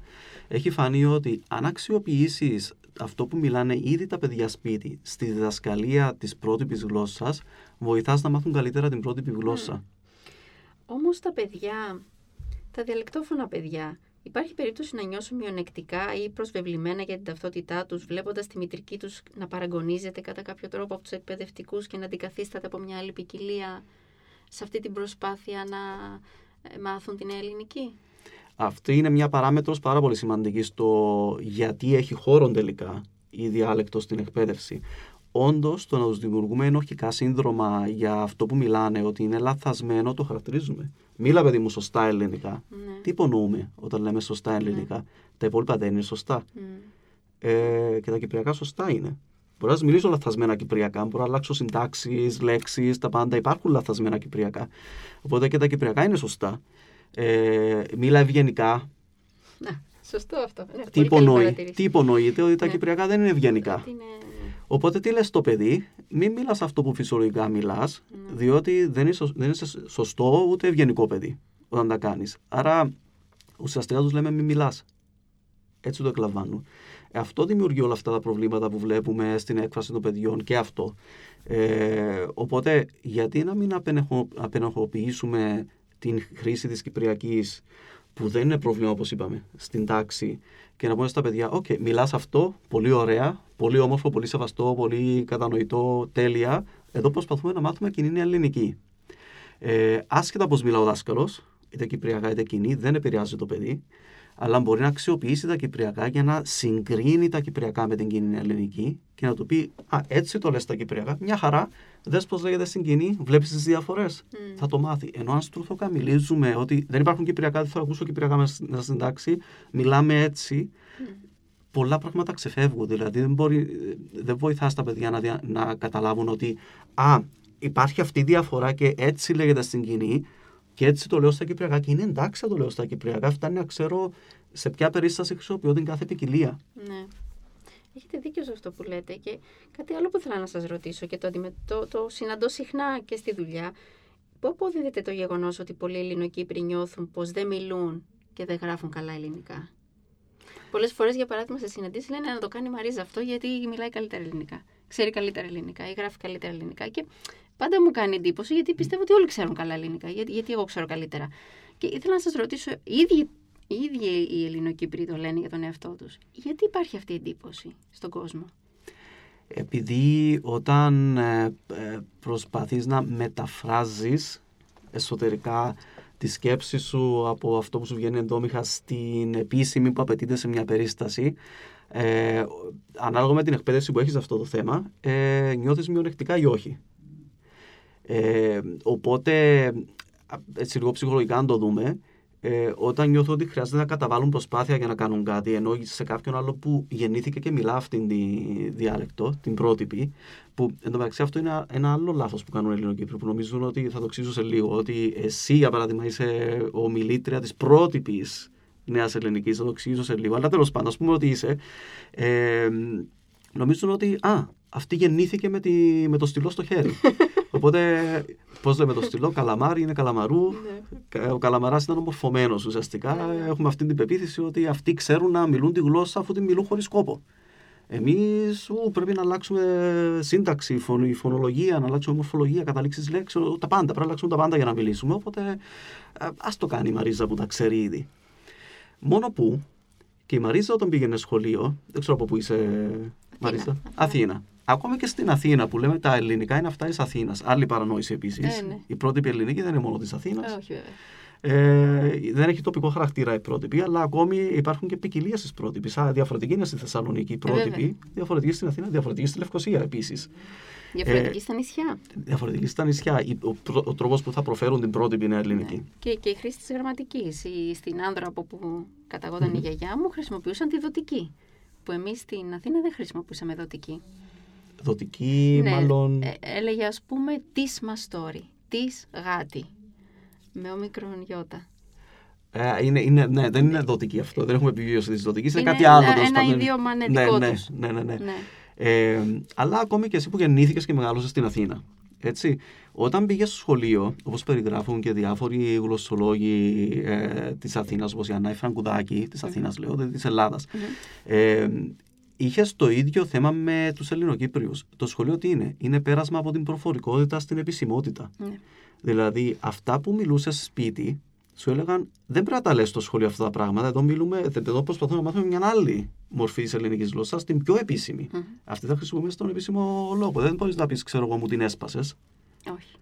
έχει φανεί ότι αν αξιοποιήσεις αυτό που μιλάνε ήδη τα παιδιά σπίτι στη διδασκαλία της πρότυπης γλώσσας βοηθάς να μάθουν καλύτερα την πρότυπη γλώσσα. Mm. Όμως τα παιδιά, τα διαλεκτόφωνα παιδιά, υπάρχει περίπτωση να νιώσουν μειονεκτικά ή προσβεβλημένα για την ταυτότητά τους βλέποντας τη μητρική τους να παραγωνίζεται κατά κάποιο τρόπο από τους εκπαιδευτικούς και να αντικαθίσταται από μια άλλη ποικιλία; Σε αυτή την προσπάθεια να ε, μάθουν την ελληνική; Αυτή είναι μια παράμετρος πάρα πολύ σημαντική στο γιατί έχει χώρο τελικά η διάλεκτος στην εκπαίδευση. Όντως, το να τους δημιουργούμε ενοχικά σύνδρομα για αυτό που μιλάνε, ότι είναι λαθασμένο, το χαρακτηρίζουμε. Μίλα, παιδί μου, σωστά ελληνικά. Ναι. Τι υπονοούμε όταν λέμε σωστά ναι. ελληνικά; Ναι. Τα υπόλοιπα δεν είναι σωστά. Mm. Ε, και τα κυπριακά σωστά είναι. Μπορώ να μιλήσω λαθασμένα κυπριακά, μπορώ να αλλάξω συντάξεις, λέξεις, τα πάντα. Υπάρχουν λαθασμένα κυπριακά. Οπότε και τα κυπριακά είναι σωστά ε, μίλα ευγενικά. Να, σωστό αυτό. Ναι, τι, υπονοεί, τι υπονοείται ότι τα ναι. κυπριακά δεν είναι ευγενικά; Είναι... Οπότε τι λες στο παιδί, μην μιλάς αυτό που φυσιολογικά μιλάς, ναι. διότι δεν είναι, δεν είναι σωστό ούτε ευγενικό παιδί όταν τα κάνεις. Άρα ουσιαστικά τους λέμε μην μιλάς. Έτσι το εκλαμβάνουν. Αυτό δημιουργεί όλα αυτά τα προβλήματα που βλέπουμε στην έκφραση των παιδιών και αυτό. Ε, οπότε γιατί να μην απενεχοποιήσουμε την χρήση της Κυπριακής που δεν είναι πρόβλημα όπως είπαμε στην τάξη και να πούμε στα παιδιά «ΟΚ, okay, μιλάς αυτό, πολύ ωραία, πολύ όμορφο, πολύ σεβαστό, πολύ κατανοητό, τέλεια. Εδώ προσπαθούμε να μάθουμε κοινή ελληνική». Ε, άσχετα πώς μιλά ο δάσκαλος, είτε κυπριακά είτε κοινή, δεν επηρεάζει το παιδί αλλά μπορεί να αξιοποιήσει τα κυπριακά για να συγκρίνει τα κυπριακά με την κοινή ελληνική και να του πει Α, έτσι το λες τα κυπριακά. Μια χαρά. Δες πώς λέγεται στην κοινή, βλέπεις τις διαφορές. Mm. Θα το μάθει. Ενώ αν στρούθοκα μιλήσουμε ότι δεν υπάρχουν κυπριακά, δεν θα ακούσω κυπριακά μέσα στην τάξη, μιλάμε έτσι. Mm. Πολλά πράγματα ξεφεύγουν. Δηλαδή δεν, μπορεί, δεν βοηθάς τα παιδιά να, να καταλάβουν ότι Α, υπάρχει αυτή η διαφορά και έτσι λέγεται στην κοινή. Και έτσι το λέω στα Κυπριακά και είναι εντάξει να το λέω στα Κυπριακά. Φτάνει να ξέρω σε ποια περίσταση χρησιμοποιώ την κάθε ποικιλία. Ναι. Έχετε δίκιο σε αυτό που λέτε. Και κάτι άλλο που θέλω να σας ρωτήσω και το, το, το συναντώ συχνά και στη δουλειά. Πού αποδίδεται το γεγονός ότι πολλοί Ελληνοκύπροι νιώθουν πως δεν μιλούν και δεν γράφουν καλά ελληνικά; Πολλές φορές, για παράδειγμα, σε συναντήσεις λένε να το κάνει η Μαρίζα αυτό γιατί μιλάει καλύτερα ελληνικά. Ξέρει καλύτερα ελληνικά ή γράφει καλύτερα ελληνικά. Και πάντα μου κάνει εντύπωση γιατί πιστεύω ότι όλοι ξέρουν καλά ελληνικά. Γιατί, γιατί εγώ ξέρω καλύτερα. Και ήθελα να σας ρωτήσω, οι ίδιοι, οι ίδιοι οι Ελληνοκύπροι το λένε για τον εαυτό τους. Γιατί υπάρχει αυτή η εντύπωση στον κόσμο; Επειδή όταν ε, ε προσπαθείς να μεταφράζεις εσωτερικά τη σκέψη σου από αυτό που σου βγαίνει εντόμιχα στην επίσημη που απαιτείται σε μια περίσταση, ε, ανάλογα με την εκπαίδευση που έχεις σε αυτό το θέμα, ε, νιώθεις μειονεκτικά ή όχι; Ε, οπότε, έτσι λίγο ψυχολογικά αν το δούμε, ε, όταν νιώθω ότι χρειάζεται να καταβάλουν προσπάθεια για να κάνουν κάτι, ενώ σε κάποιον άλλο που γεννήθηκε και μιλά αυτήν τη διάλεκτο, την πρότυπη, που εν τω μεταξύ αυτό είναι ένα άλλο λάθος που κάνουν οι Ελληνοκύπροι, που νομίζουν ότι θα το ξύσω σε λίγο, ότι εσύ για παράδειγμα είσαι ομιλήτρια της πρότυπης Νέας Ελληνικής, θα το εξηγήσω σε λίγο. Αλλά τέλος πάντων, ας πούμε ότι είσαι. Ε, νομίζουν ότι α, αυτή γεννήθηκε με, τη, με το στυλό στο χέρι. Οπότε, πώς λέμε το στυλό, καλαμάρι είναι καλαμαρού. Ναι. Ο καλαμαράς ήταν ομορφωμένος ουσιαστικά. Ναι. Έχουμε αυτή την πεποίθηση ότι αυτοί ξέρουν να μιλούν τη γλώσσα αφού τη μιλούν χωρίς κόπο. Εμείς πρέπει να αλλάξουμε σύνταξη, φωνή, φωνολογία, να αλλάξουμε μορφολογία, καταλήξεις λέξεων, τα πάντα. Πρέπει να αλλάξουμε τα πάντα για να μιλήσουμε. Οπότε ας το κάνει η Μαρίζα που τα ξέρει ήδη. Μόνο που και η Μαρίζα όταν πήγαινε σχολείο, δεν ξέρω από πού είσαι, Αθήνα. Μαρίζα. Αθήνα. Ακόμη και στην Αθήνα που λέμε τα ελληνικά είναι αυτά της Αθήνας. Άλλη παρανόηση επίσης. Ε, ναι. Η πρότυπη ελληνική δεν είναι μόνο της Αθήνας. Ε, όχι, βέβαια. Ε, δεν έχει τοπικό χαρακτήρα η πρότυπη, αλλά ακόμη υπάρχουν και ποικιλίες στι πρότυπε. Διαφορετική είναι στη Θεσσαλονίκη η πρότυπη, διαφορετική στην Αθήνα, διαφορετική στη Λευκοσία επίσης. Διαφορετική ε, στα νησιά. Διαφορετική στα νησιά. Ο, ο, ο τρόπος που θα προφέρουν την πρότυπη είναι ελληνική. Ναι. Και, και η χρήση της γραμματικής. Στην Άνδρα από που καταγόταν mm-hmm. η γιαγιά μου χρησιμοποιούσαν τη δοτική. Που εμείς στην Αθήνα δεν χρησιμοποιούσαμε δοτική. Δοτική, ναι, μάλλον. Ε, έλεγε ας πούμε τη μαστόρι, τη γάτη. Με όμικρον γιώτα. Ε, είναι, είναι, ναι, δεν είναι δοτική αυτό. Δεν έχουμε επιβίωση της δοτική. Είναι, είναι κάτι άλλο. Ένα, ένα ιδίωμα ναι, ναι, ναι, ναι, ναι, ναι. ναι. Ε, αλλά ακόμη και εσύ που γεννήθηκες και μεγάλωσες στην Αθήνα. Έτσι, όταν πήγες στο σχολείο, όπως περιγράφουν και διάφοροι γλωσσολόγοι ε, της Αθήνας, όπως η Ανάη Φραγκουδάκη, της Αθήνας mm. λέω, δηλαδή της Ελλάδας, mm. ε, είχες το ίδιο θέμα με τους Ελληνοκύπριους. Το σχολείο τι είναι, είναι πέρασμα από την προφορικότητα στην επισημότητα. Mm. Δηλαδή, αυτά που μιλούσες σπίτι, σου έλεγαν δεν πρέπει να τα λες στο σχολείο αυτά τα πράγματα. Εδώ, μιλούμε, εδώ προσπαθούμε να μάθουμε μια άλλη μορφή της ελληνικής γλώσσας, την πιο επίσημη. Mm-hmm. Αυτή θα χρησιμοποιούμε στον επίσημο λόγο. Δεν μπορείς να πεις, ξέρω εγώ, μου την έσπασες. Όχι.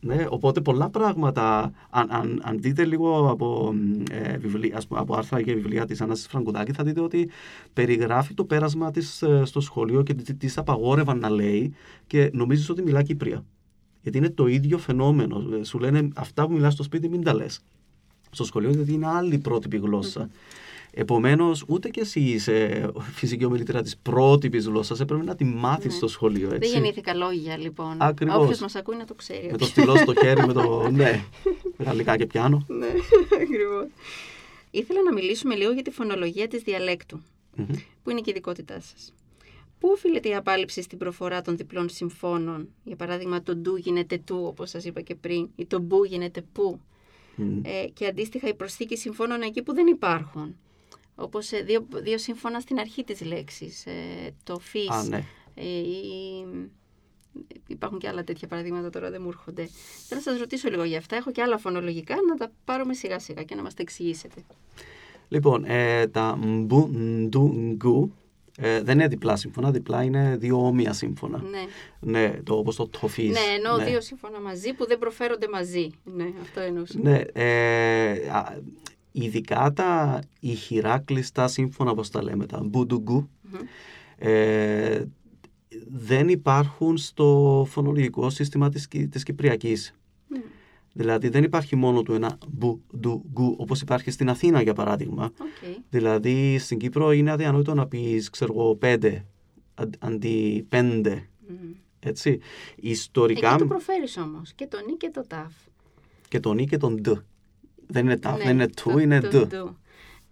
Ναι, οπότε πολλά πράγματα, αν, αν, αν δείτε λίγο από, ε, βιβλία, από άρθρα και βιβλία της Άννας Φραγκουδάκη, θα δείτε ότι περιγράφει το πέρασμα της ε, στο σχολείο και τι απαγόρευαν να λέει και νομίζεις ότι μιλά Κύπρια. Γιατί είναι το ίδιο φαινόμενο. Ε, σου λένε αυτά που μιλάς στο σπίτι μην τα λες. Στο σχολείο γιατί είναι άλλη πρότυπη γλώσσα. Mm-hmm. Επομένως, ούτε και εσύ είσαι φυσική ομιλητήρα της πρότυπης γλώσσας. Έπρεπε να τη μάθεις ναι. στο σχολείο. Έτσι. Δεν γεννήθηκα λόγια, λοιπόν. Ακριβώς. Όποιος μας ακούει να το ξέρει. Με το στυλό στο χέρι, με το. ναι. Γαλλικά και πιάνω. ναι, ακριβώς. Ήθελα να μιλήσουμε λίγο για τη φωνολογία της διαλέκτου, mm-hmm. που είναι και η ειδικότητά σας. Πού οφείλεται η απάλληψη στην προφορά των διπλών συμφώνων, για παράδειγμα το ντου γίνεται του, όπως σας είπα και πριν, ή το μπου γίνεται που. Mm. Ε, και αντίστοιχα η προσθήκη συμφώνων εκεί που δεν υπάρχουν. Όπως ε, δύο, δύο σύμφωνα στην αρχή της λέξης. Ε, το φύς. Α, ναι. ε, υπάρχουν και άλλα τέτοια παραδείγματα τώρα δεν μου έρχονται. Θέλω να σας ρωτήσω λίγο για αυτά. Έχω και άλλα φωνολογικά να τα πάρουμε σιγά σιγά και να μας τα εξηγήσετε. Λοιπόν, ε, τα μπου, ντου, γκου ε, δεν είναι διπλά σύμφωνα, διπλά είναι δύο όμοια σύμφωνα. Ναι. Ναι, το, όπως το τοφής. Ναι, ενώ ναι. δύο σύμφωνα μαζί που δεν προφέρονται μαζί. Ναι, αυτό εννοούσα. Ναι, ε, ειδικά τα ηχηρά κλειστά σύμφωνα, όπως τα λέμε, τα μπουντουγκου, ε, δεν υπάρχουν στο φωνολογικό σύστημα της, της Κυπριακής. Δηλαδή δεν υπάρχει μόνο του ένα μπου, ντου, γκου, όπως υπάρχει στην Αθήνα για παράδειγμα. Δηλαδή στην Κύπρο είναι αδιανόητο να πεις, ξέρω εγώ, πέντε αντί πέντε. Έτσι. Ιστορικά... Εκεί το προφέρεις όμως, και τον ή και το ταφ. Και τον ή και τον ντ. Δεν είναι ταφ, ναι, δεν είναι του, είναι ντ.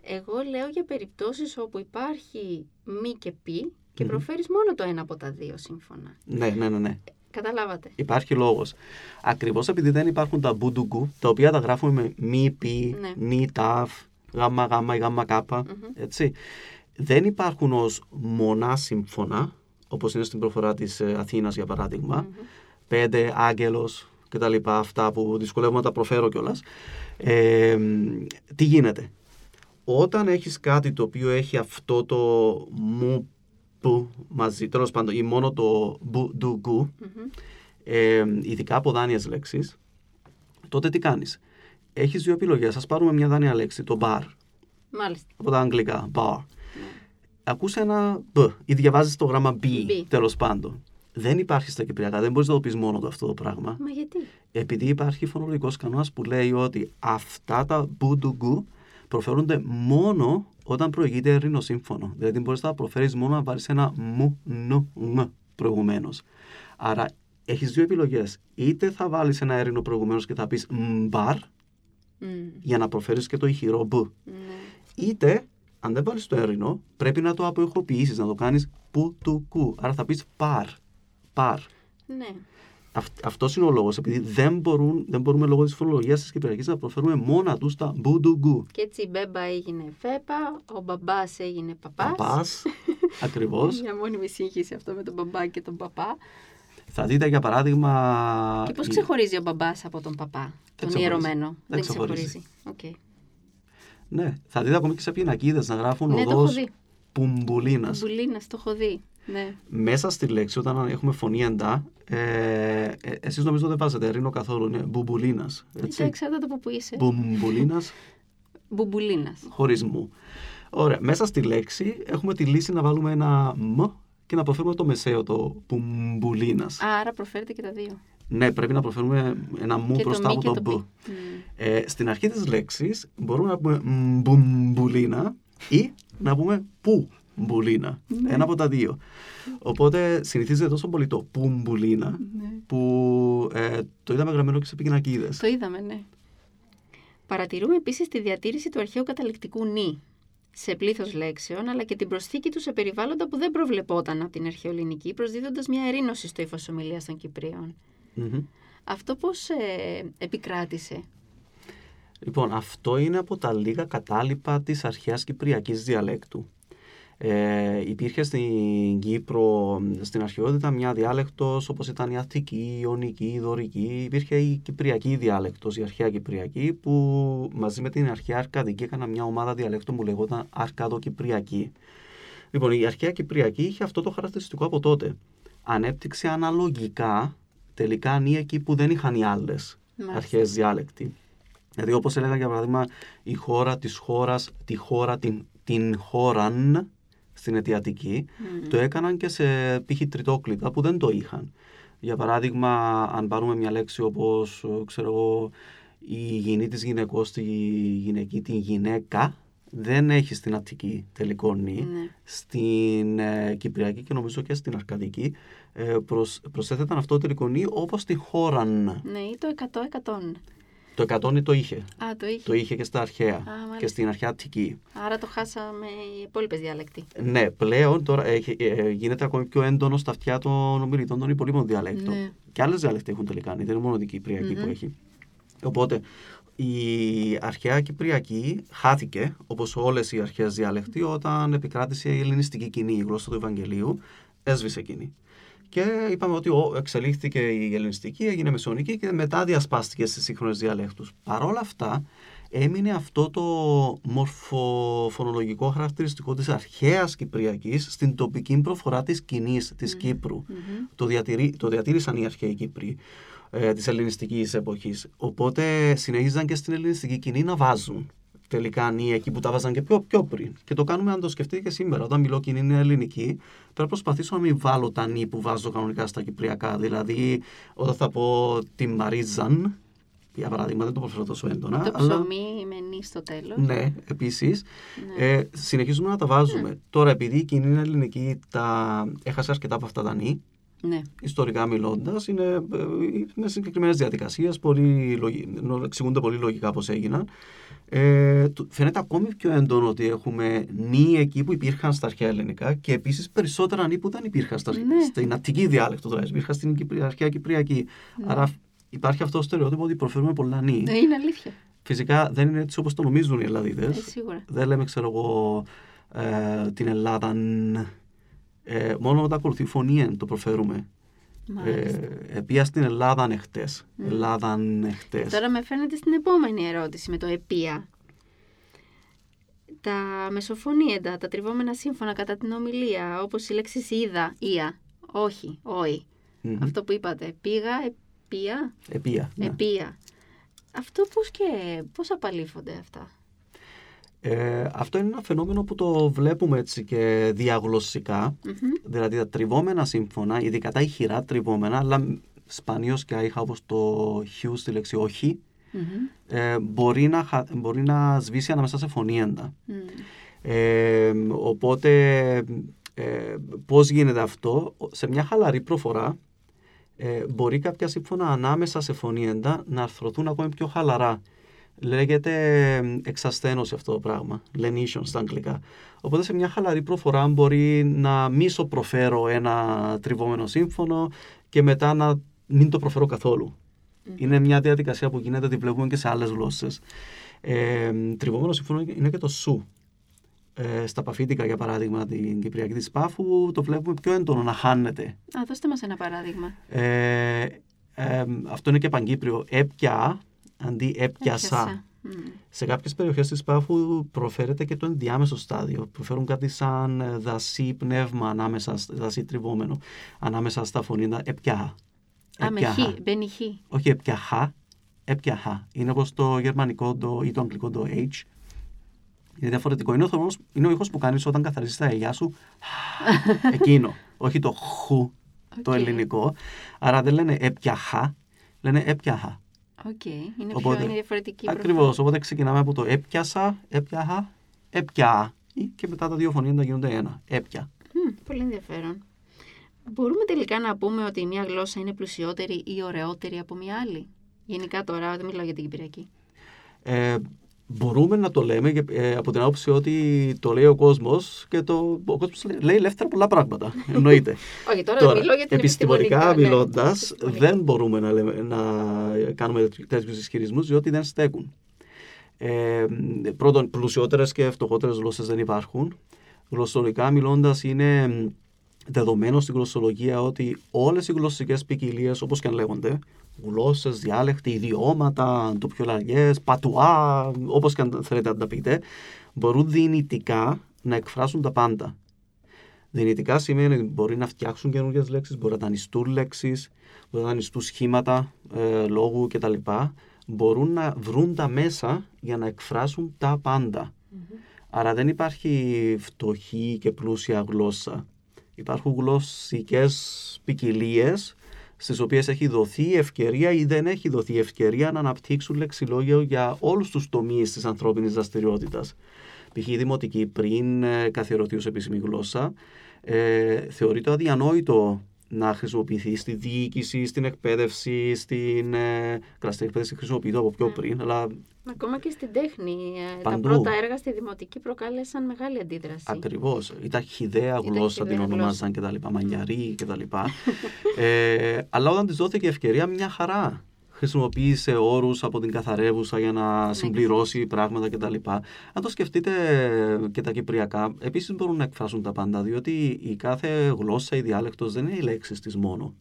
Εγώ λέω για περιπτώσεις όπου υπάρχει μη και πι και mm προφέρεις μόνο το ένα από τα δύο σύμφωνα. Ναι, ναι, ναι. ναι. Καταλάβατε. Υπάρχει λόγος. Ακριβώς επειδή δεν υπάρχουν τα μπουντουγκου, τα οποία τα γράφουμε με μη, πι, ναι. νι, ταφ, γάμα, γάμα ή γάμα κάπα. Έτσι. Δεν υπάρχουν ως μονά σύμφωνα, όπως είναι στην προφορά της ε, Αθήνας για παράδειγμα. Πέντε, άγγελος κτλ. Αυτά που δυσκολεύομαι να τα προφέρω κιόλας. Ε, τι γίνεται; Όταν έχεις κάτι το οποίο έχει αυτό το μου που μαζί, τέλος πάντων, ή μόνο το μπου, ντου, γκου, ε, ειδικά από δάνειες λέξεις, τότε τι κάνεις; Έχεις δύο επιλογές. Α πάρουμε μια δάνεια λέξη, το bar. Μάλιστα. Από τα αγγλικά, bar. Ναι. Ακούσε ένα μπ ή διαβάζεις το γράμμα b, b. τέλος πάντων. Δεν υπάρχει στα κυπριακά, δεν μπορείς να το πεις μόνο το αυτό το πράγμα. Μα γιατί; Επειδή υπάρχει φωνολογικός κανόνας που λέει ότι αυτά τα μπου, ντου, γκου προφέρονται μόνο όταν προηγείται σύμφωνο. Δηλαδή μπορείς να προφέρεις μόνο να βάλεις ένα μου, νου, μ προηγουμένως. Άρα έχεις δύο επιλογές. Είτε θα βάλεις ένα έρηνο προηγουμένως και θα πεις μπαρ, για να προφέρεις και το ηχηρό μπ. Ναι. Είτε, αν δεν βάλεις το έρηνο, πρέπει να το αποεχοποιήσει, να το κάνεις που του κου. Άρα θα πεις παρ. Παρ. Ναι. Αυτός είναι ο λόγος. Επειδή δεν, μπορούν, δεν μπορούμε λόγω της φωνολογίας της Κυπριακής να προφέρουμε μόνα τους τα μπου, ντου, γκου. Και έτσι η μπέμπα έγινε πέπα, ο μπαμπάς έγινε παπάς. Παπάς. Ακριβώς. Μια μόνιμη σύγχυση αυτό με τον μπαμπά και τον παπά. Θα δείτε για παράδειγμα... Και πώς ξεχωρίζει ο μπαμπάς από τον παπά, τον ιερωμένο; Δεν Δεν ξεχωρίζει. ξεχωρίζει. Οκ. Ναι, θα δείτε ακόμη και σε πινακίδες να γράφουν Ναι, το έχω οδός δει. Πουμπουλίνας. Μπουλίνας, το έχω δει. Ναι. Μέσα στη λέξη, όταν έχουμε φωνή εντά, ε, ε, εσείς νομίζω δεν βάζετε ρήνο καθόλου, είναι μπουμπουλίνας. Και Έτσι. εξαρτάται από πού είσαι. Μπουμπουλίνας Μπουμπουλίνας. χωρίς μου. Ωραία, μέσα στη λέξη έχουμε τη λύση να βάλουμε ένα μ και να προφέρουμε το μεσαίο, το πουμπουλίνας. Άρα προφέρετε και τα δύο. Ναι, πρέπει να προφέρουμε ένα μου και το μπροστά μη από και το το μπ. πι. Μμ. Ε, στην αρχή της λέξης μπορούμε να πούμε μπουμπουλίνα ή να πούμε που μπουλίνα. Ναι. Ένα από τα δύο. Οπότε συνηθίζεται τόσο πολύ το πουμπουλίνα Ναι. που ε, το είδαμε γραμμένο και σε πινακίδες. Το είδαμε, ναι. Παρατηρούμε επίσης τη διατήρηση του αρχαίου καταληκτικού νη σε πλήθος λέξεων, αλλά και την προσθήκη του σε περιβάλλοντα που δεν προβλεπόταν από την αρχαιοελληνική, προσδίδοντας μια ερήνωση στο ύφος ομιλίας των Κυπρίων. Μμμ. Αυτό πώς ε, επικράτησε; Λοιπόν, αυτό είναι από τα λίγα κατάλοιπα της αρχαίας κυπριακής διαλέκτου. Ε, υπήρχε στην Κύπρο στην αρχαιότητα μια διάλεκτος όπως ήταν η Αττική, η Ιωνική, η Δωρική. Υπήρχε η Κυπριακή διάλεκτος, η αρχαία Κυπριακή που μαζί με την αρχαία Αρκαδική έκανα μια ομάδα διαλέκτων που λεγόταν Αρκαδοκυπριακή. Λοιπόν, η αρχαία Κυπριακή είχε αυτό το χαρακτηριστικό από τότε. Ανέπτυξε αναλογικά τελικά νη εκεί που δεν είχαν οι άλλες Μάλιστα. αρχαίες διάλεκτοι. Δηλαδή όπως έλεγα για παράδειγμα η χώρα της χώρας, τη χώρα την, την χώραν στην αιτιατική, Μμμ. το έκαναν και σε π.χ. τριτόκλητα που δεν το είχαν. Για παράδειγμα, αν πάρουμε μια λέξη όπως, ε, ξέρω εγώ, η γυνή της γυναικός, τη γυναική, την γυναίκα, δεν έχει στην Αττική τελικό νη. Ναι. Στην ε, Κυπριακή και νομίζω και στην Αρκαδική ε, προσ, προσέθεταν αυτό το τελικό νη όπως τη χώραν. Ναι, ή το 100-100. Το 100 το είχε. Α, το είχε. Το είχε και στα αρχαία μάλιστα. και στην αρχαία Αττική. Άρα το χάσαμε οι υπόλοιπες διάλεκτοι. Ναι, πλέον τώρα έχει, ε, γίνεται ακόμη πιο έντονο στα αυτιά των ομιλητών των υπολείπων διαλέκτων. Ναι. Και άλλες διαλέκτοι έχουν τελικά, δεν είναι μόνο η κυπριακη Μμμ. που έχει. Οπότε η αρχαία Κυπριακή χάθηκε, όπως όλες οι αρχαίες διαλέκτοι, όταν επικράτησε η ελληνιστική κοινή, η γλώσσα του Ευαγγελίου, έσβησε εκείνη. Και είπαμε ότι ο, εξελίχθηκε η ελληνιστική, έγινε μεσαιωνική και μετά διασπάστηκε στις σύγχρονες διαλέκτους. Παρ' όλα αυτά, έμεινε αυτό το μορφοφωνολογικό χαρακτηριστικό της αρχαίας Κυπριακής στην τοπική προφορά της κοινής της Κύπρου. Μμμ. Το, διατηρεί, το διατήρησαν οι αρχαίοι Κύπροι ε, της ελληνιστικής εποχής. Οπότε συνέχιζαν και στην ελληνιστική κοινή να βάζουν τελικά νη εκεί που τα βάζαν και πιο, πιο πριν. Και το κάνουμε αν το σκεφτείτε και σήμερα. Όταν μιλώ κοινή είναι ελληνική, πρέπει να προσπαθήσω να μην βάλω τα νη που βάζω κανονικά στα κυπριακά. Δηλαδή, όταν θα πω τη Μαρίζαν, για παράδειγμα, δεν το προφέρω τόσο έντονα. Το αλλά- ψωμί με νη στο τέλος. ναι, επίσης. Ναι. Ε, συνεχίζουμε να τα βάζουμε. Τώρα, επειδή η κοινή είναι ελληνική, τα... έχασε αρκετά από αυτά τα νη. Ναι. Ιστορικά μιλώντας, είναι ε, με συγκεκριμένες διαδικασίες, πολύ, λογι- νο- εξηγούνται πολύ λογικά πώς έγιναν. Ε, του- φαίνεται ακόμη πιο έντονο ότι έχουμε νη εκεί που υπήρχαν στα αρχαία ελληνικά και επίσης περισσότερα νη που δεν υπήρχαν στα, Ναι. στην Αττική διάλεκτο, δηλαδή υπήρχαν στην Κυπρι- αρχαία Κυπριακή. Ναι. Άρα υπάρχει αυτό το στερεότυπο ότι προφέρουμε πολλά νη. Ναι, είναι αλήθεια. Φυσικά δεν είναι έτσι όπως το νομίζουν οι Ελλαδίδες. Ε, σίγουρα. Δεν λέμε, ξέρω εγώ, ε, την Ελλάδα. Ε, μόνο όταν ακολουθεί φωνή εν το προφέρουμε. Μάλιστα. Ε, επία στην Ελλάδα εχθές. Μμ. Ελλάδα εχθές. Τώρα με φαίνεται στην επόμενη ερώτηση με το επία. Τα μεσοφωνίεντα, τα τριβόμενα σύμφωνα κατά την ομιλία, όπως η λέξη είδα, ία, όχι, όι. Μμμ. Αυτό που είπατε, πήγα, επία, Επία. ναι. επία. Αυτό πώς και πώς απαλήφονται αυτά; Ε, αυτό είναι ένα φαινόμενο που το βλέπουμε έτσι και διαγλωσσικά. Μμμ. Δηλαδή τα τριβόμενα σύμφωνα, ειδικά τα ηχηρά τριβόμενα, αλλά σπανίως και άϊχα όπως το χιου στη λέξη όχι, Μμμ. ε, μπορεί, να, χα- μπορεί να σβήσει ανάμεσα σε φωνήεντα. Μμ. Ε, οπότε ε, πώς γίνεται αυτό, σε μια χαλαρή προφορά ε, μπορεί κάποια σύμφωνα ανάμεσα σε φωνήεντα να αρθρωθούν ακόμη πιο χαλαρά. Λέγεται ε, εξασθένωση αυτό το πράγμα, lenation στα αγγλικά. Οπότε σε μια χαλαρή προφορά μπορεί να μισοπροφέρω ένα τριβόμενο σύμφωνο και μετά να μην το προφέρω καθόλου. Είναι μια διαδικασία που γίνεται, τη βλέπουμε και σε άλλες γλώσσες. Ε, τριβόμενο σύμφωνο είναι και το σου. ε, στα παφίτικα, για παράδειγμα, την Κυπριακή της Πάφου, το βλέπουμε πιο έντονο να χάνεται. Α, δώστε μας ένα παράδειγμα. Ε, ε, αυτό είναι και παγκύπριο. Έπια αντί έπιασα. Σε κάποιες περιοχές της Πάφου προφέρεται και το ενδιάμεσο στάδιο. Προφέρουν κάτι σαν ε, δασί πνεύμα, ανάμεσα, δασί τριβόμενο, ανάμεσα στα φωνήνα έπια. Α, με χ, μπαίνει χ. Όχι έπια έπιαχα. Είναι όπως το γερμανικό το, ή το αγγλικό το H. Είναι διαφορετικό. Είναι ο, είναι ο ήχος που κάνεις όταν καθαρίζεις τα γυαλιά σου. Εκείνο. Όχι το χου, το ελληνικό. Άρα δεν λένε έπιαχα, λένε έπιαχα. Οκ, είναι, πιο, είναι διαφορετική Ακριβώς. Οπότε ξεκινάμε από το έπιασα, έπιαχα, έπια. Και μετά τα δύο φωνήεντα γίνονται ένα. Έπια. πολύ ενδιαφέρον. Μπορούμε τελικά να πούμε ότι μια γλώσσα είναι πλουσιότερη ή ωραιότερη από μια άλλη; Γενικά τώρα, δεν μιλάω για την Κυπριακή. Ε, μπορούμε να το λέμε ε, από την άποψη ότι το λέει ο κόσμος και το, ο κόσμος λέει ελεύθερα πολλά πράγματα. Εννοείται. Όχι, τώρα, τώρα μιλώ για την επιστημονικά ναι, μιλώντας, δεν μπορούμε να, λέμε, να κάνουμε τέτοιους ισχυρισμούς διότι δεν στέκουν. Ε, πρώτον, πλουσιότερες και φτωχότερες γλώσσες δεν υπάρχουν. Γλωσσολογικά μιλώντας, είναι δεδομένο στην γλωσσολογία ότι όλες οι γλωσσικές ποικιλίες, όπως και αν λέγονται, γλώσσες, διάλεκτοι, ιδιώματα, τοπιολαριέ, πατουά, όπως και αν θέλετε να τα πείτε, μπορούν δυνητικά να εκφράσουν τα πάντα. Δυνητικά σημαίνει ότι μπορεί να φτιάξουν καινούργιες λέξεις, μπορεί να δανειστούν λέξεις, μπορεί να δανειστούν σχήματα ε, λόγου κτλ. Μπορούν να βρουν τα μέσα για να εκφράσουν τα παντα Άρα δεν υπάρχει φτωχή και πλούσια γλώσσα. Υπάρχουν γλωσσικές ποικιλίες στις οποίες έχει δοθεί ευκαιρία ή δεν έχει δοθεί ευκαιρία να αναπτύξουν λεξιλόγιο για όλους τους τομείς της ανθρώπινης δραστηριότητας. Π.χ. η δημοτική πριν ε, καθιερωθεί ως επίσημη γλώσσα, ε, θεωρείται αδιανόητο να χρησιμοποιηθεί στη διοίκηση, στην εκπαίδευση, στην ε, κραστή εκπαίδευση χρησιμοποιείται από πιο ναι. πριν, αλλά Ακόμα και στην τέχνη. Ε, τα πρώτα έργα στη δημοτική προκάλεσαν μεγάλη αντίδραση. Ακριβώς. Ήταν χιδαία γλώσσα την ονομάζαν κτλ. Μανιαρή κτλ. ε, αλλά όταν της δόθηκε ευκαιρία, μια χαρά χρησιμοποίησε όρους από την καθαρεύουσα για να ναι. συμπληρώσει πράγματα κτλ. Αν το σκεφτείτε και τα κυπριακά, επίσης μπορούν να εκφράσουν τα πάντα, διότι η κάθε γλώσσα ή διάλεκτος δεν είναι οι λέξεις της μόνο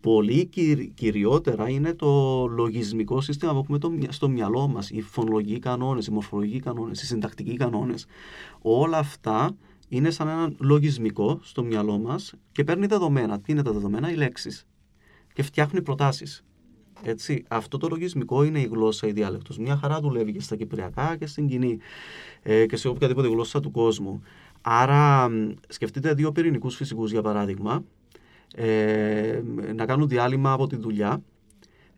πολύ κυριότερα είναι το λογισμικό σύστημα που έχουμε στο μυαλό μας, οι φωνολογικοί κανόνες, οι μορφολογικοί κανόνες, οι συντακτικοί κανόνες. Όλα αυτά είναι σαν ένα λογισμικό στο μυαλό μας και παίρνει δεδομένα. Τι είναι τα δεδομένα, οι λέξεις. Και φτιάχνει προτάσεις. Έτσι, αυτό το λογισμικό είναι η γλώσσα, η διάλεκτος. Μια χαρά δουλεύει και στα κυπριακά και στην κοινή ε, και σε οποιαδήποτε γλώσσα του κόσμου. Άρα, σκεφτείτε δύο πυρηνικούς φυσικούς για παράδειγμα, ε, να κάνουν διάλειμμα από τη δουλειά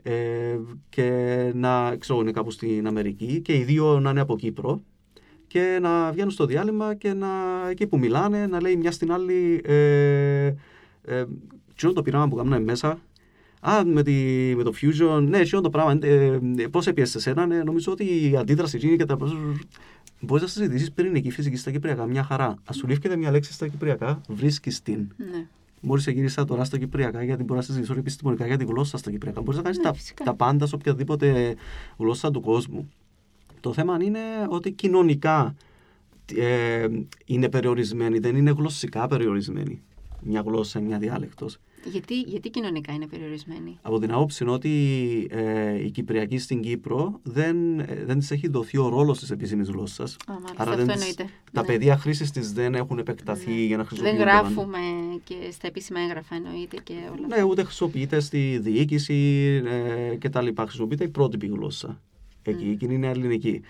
ε, και να ξέρω είναι κάπου στην Αμερική και οι δύο να είναι από Κύπρο και να βγαίνουν στο διάλειμμα και να, εκεί που μιλάνε να λέει μια στην άλλη ε, ε, το πειράμα που κάνουμε μέσα; Α, με, τη, με το Fusion, ναι, αυτό το πράγμα, ε, πώς έπιασε εσένα, ναι, νομίζω ότι η αντίδραση γίνει και τα Μπορείς να συζητήσεις πυρηνική φυσική στα Κυπριακά, μια χαρά. Α σου λήφκεται μια λέξη στα Κυπριακά, βρίσκεις την. Ναι. Μπορείς να γυρίσει τώρα στα Κυπριακά, γιατί μπορείς να συζητήσει επιστημονικά για τη γλώσσα στα Κυπριακά. Μπορείς να κάνεις ναι, τα, τα πάντα σε οποιαδήποτε γλώσσα του κόσμου. Το θέμα είναι ότι κοινωνικά ε, είναι περιορισμένη, δεν είναι γλωσσικά περιορισμένη μια γλώσσα, μια διάλεκτος. Γιατί, γιατί κοινωνικά είναι περιορισμένη; Από την άποψη ότι ε, η Κυπριακή στην Κύπρο δεν, ε, δεν της έχει δοθεί ο ρόλος της επίσημης γλώσσας. Άρα αυτό δεν εννοείται. Τα ναι. παιδεία χρήσης της δεν έχουν επεκταθεί ναι. για να χρησιμοποιούνται. Δεν γράφουμε και στα επίσημα έγγραφα εννοείται και όλα Ναι, ούτε χρησιμοποιείται στη διοίκηση ε, και τα λοιπά. Χρησιμοποιείται η πρότυπη γλώσσα. Εκεί, mm. εκείνη είναι ελληνική.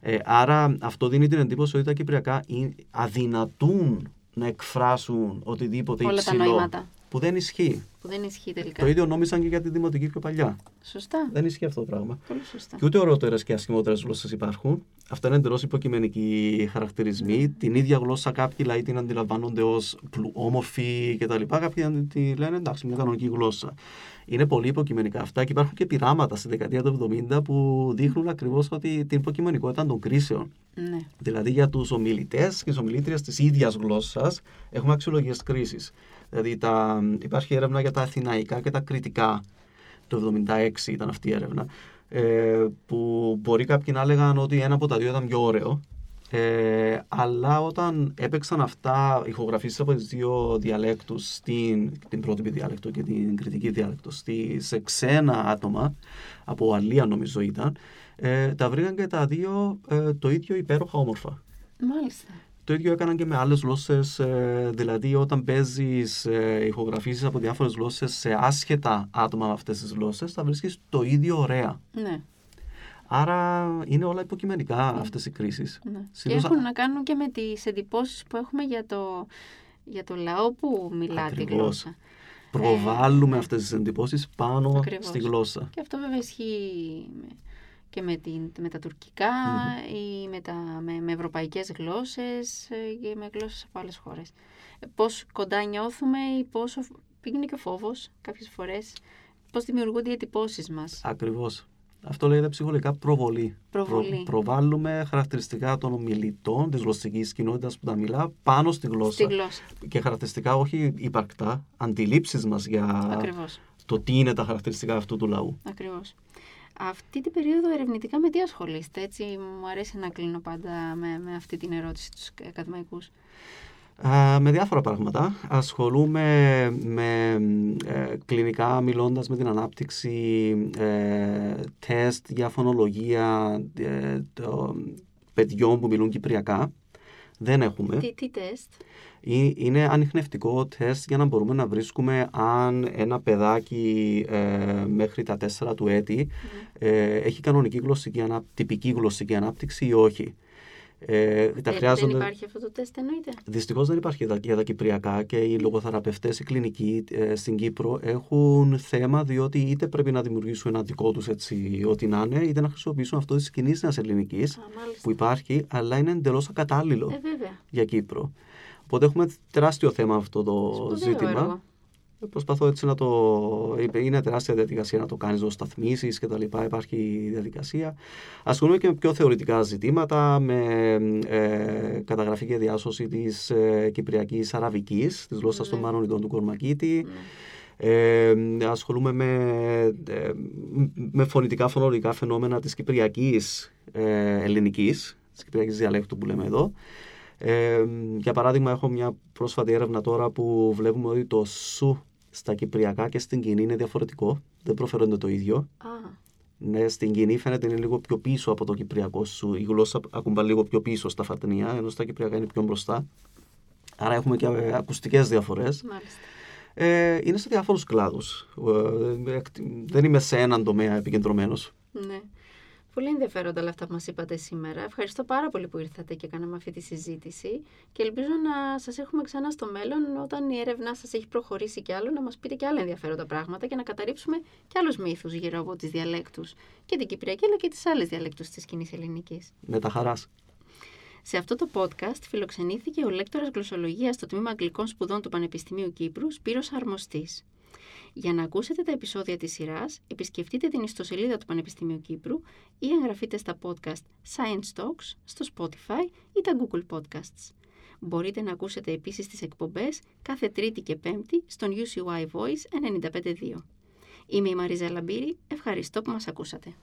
Ε, άρα αυτό δίνει την εντύπωση ότι τα Κυπριακά αδυνατούν να εκφράσουν οτιδήποτε Όλα υψηλό. Τα νοήματα. Που δεν ισχύει. Που δεν ισχύει τελικά. Το ίδιο νόμιζαν και για τη δημοτική πιο παλιά. Σωστά. Δεν ισχύει αυτό το πράγμα. Πολύ σωστά. Και ούτε ωραιότερε και ασχημότερε γλώσσες υπάρχουν. Αυτά είναι εντελώς υποκειμενικοί χαρακτηρισμοί. Mm. Την ίδια γλώσσα κάποιοι λαοί την αντιλαμβάνονται ως όμορφη κτλ. Κάποιοι τη λένε εντάξει, μια κανονική γλώσσα. Είναι πολύ υποκειμενικά αυτά και υπάρχουν και πειράματα στη δεκαετία του 70 που δείχνουν ακριβώς ότι την υποκειμενικότητα των κρίσεων. Ναι. Δηλαδή για τους ομιλητές και τις ομιλήτριες της ίδιας γλώσσας έχουμε αξιολογίες κρίσης. Δηλαδή τα, υπάρχει έρευνα για τα αθηναϊκά και τα κριτικά. Το 1976 ήταν αυτή η έρευνα. Ε, που μπορεί κάποιοι να έλεγαν ότι ένα από τα δύο ήταν πιο ωραίο Ε, αλλά όταν έπαιξαν αυτά ηχογραφήσεις από τις δύο διαλέκτους, στην, την πρότυπη διάλεκτο και την κριτική διάλεκτο, στη, σε ξένα άτομα, από αλία νομίζω ήταν, ε, τα βρήκαν και τα δύο ε, το ίδιο υπέροχα όμορφα. Μάλιστα. Το ίδιο έκαναν και με άλλες γλώσσες, ε, δηλαδή όταν παίζεις ε, ηχογραφήσεις από διάφορες γλώσσες σε άσχετα άτομα με αυτές τις γλώσσες, θα βρίσκεις το ίδιο ωραία. Ναι. Άρα είναι όλα υποκειμενικά ναι. αυτές οι κρίσεις. Ναι. Και έχουν να κάνουν και με τις εντυπώσεις που έχουμε για το, για το λαό που μιλά Ακριβώς. τη γλώσσα. Προβάλλουμε ε, αυτές τις εντυπώσεις πάνω Ακριβώς. στη γλώσσα. Και αυτό βέβαια ισχύει και με, την, με τα τουρκικα ή με, τα, με, με ευρωπαϊκές γλώσσες και με γλώσσες από άλλες χώρες. Πώς κοντά νιώθουμε ή πόσο πήγαινε και ο φόβος κάποιες φορές, πώς δημιουργούνται οι εντυπώσεις μας; Ακριβώς. Αυτό λέγεται ψυχολογικά προβολή. Προβολή. Προ, προβάλλουμε χαρακτηριστικά των ομιλητών της γλωσσικής κοινότητας που τα μιλά πάνω στη γλώσσα. Στη γλώσσα. Και χαρακτηριστικά όχι υπαρκτά, αντιλήψεις μας για Ακριβώς. το τι είναι τα χαρακτηριστικά αυτού του λαού. Ακριβώς. Αυτή την περίοδο ερευνητικά με τι ασχολείστε, έτσι μου αρέσει να κλείνω πάντα με, με αυτή την ερώτηση τους ακαδημαϊκούς. Α, με διάφορα πράγματα. Ασχολούμαι με ε, κλινικά μιλώντας με την ανάπτυξη ε, τεστ για φωνολογία ε, το, παιδιών που μιλούν κυπριακά. Δεν έχουμε. Τι, τι τεστ; Είναι ανιχνευτικό τεστ για να μπορούμε να βρίσκουμε αν ένα παιδάκι ε, μέχρι τα τέσσερα του έτη ε, έχει κανονική γλωσσική, ανα, τυπική γλωσσική ανάπτυξη ή όχι. Ε, δεν, χρειάζονται... δεν υπάρχει αυτό το τεστ εννοείται. Δυστυχώς δεν υπάρχει για τα κυπριακά και οι λογοθεραπευτές, οι κλινικοί ε, στην Κύπρο έχουν θέμα διότι είτε πρέπει να δημιουργήσουν ένα δικό τους έτσι ό,τι να είναι, είτε να χρησιμοποιήσουν αυτό της κοινής νέας ελληνικής που υπάρχει, αλλά είναι εντελώς ακατάλληλο ε, για Κύπρο. Οπότε έχουμε τεράστιο θέμα αυτό το Σπουδαίο ζήτημα. Έργο. Προσπαθώ έτσι να το. Είναι τεράστια διαδικασία να το κάνεις, να σταθμίσεις και τα λοιπά. Υπάρχει διαδικασία. Ασχολούμαι και με πιο θεωρητικά ζητήματα, με ε, καταγραφή και διάσωση της ε, κυπριακής αραβικής, της γλώσσας Ναι. των Μάνων του Κορμακίτη. Ε, ασχολούμαι με, ε, με φωνητικά φωνολογικά φαινόμενα της κυπριακής ε, ελληνικής, της κυπριακής διαλέκτου που λέμε εδώ. Ε, για παράδειγμα, έχω μια πρόσφατη έρευνα τώρα που βλέπουμε ότι το σου στα κυπριακά και στην κοινή είναι διαφορετικό. Δεν προφέρονται το ίδιο. Α, Ναι, στην κοινή φαίνεται είναι λίγο πιο πίσω από το κυπριακό σου. Η γλώσσα ακουμπά λίγο πιο πίσω στα φατνία, ενώ στα κυπριακά είναι πιο μπροστά. Άρα έχουμε και ε, ακουστικές διαφορές. μάλιστα. Ε, είναι σε διάφορους κλάδους. Ε, δεν είμαι σε έναν τομέα επικεντρωμένος. Ναι. Πολύ ενδιαφέροντα όλα αυτά που μας είπατε σήμερα. Ευχαριστώ πάρα πολύ που ήρθατε και κάναμε αυτή τη συζήτηση και ελπίζω να σας έχουμε ξανά στο μέλλον όταν η έρευνά σας έχει προχωρήσει κι άλλο να μας πείτε και άλλα ενδιαφέροντα πράγματα και να καταρρύψουμε και άλλους μύθους γύρω από τις διαλέκτους και την Κυπριακή αλλά και τις άλλες διαλέκτους της κοινής ελληνικής. Με τα χαράς. Σε αυτό το podcast φιλοξενήθηκε ο λέκτορας γλωσσολογίας στο Τμήμα Αγγλικών Σπουδών του Πανεπιστημίου Κύπρου, Σπύρος Αρμοστής. Για να ακούσετε τα επεισόδια της σειράς, επισκεφτείτε την ιστοσελίδα του Πανεπιστημίου Κύπρου ή εγγραφείτε στα podcast Science Talks στο Spotify ή τα Google Podcasts. Μπορείτε να ακούσετε επίσης τις εκπομπές κάθε Τρίτη και Πέμπτη στον UCY Voice 95.2. Είμαι η Μαρίζα Λαμπύρη, ευχαριστώ που μας ακούσατε.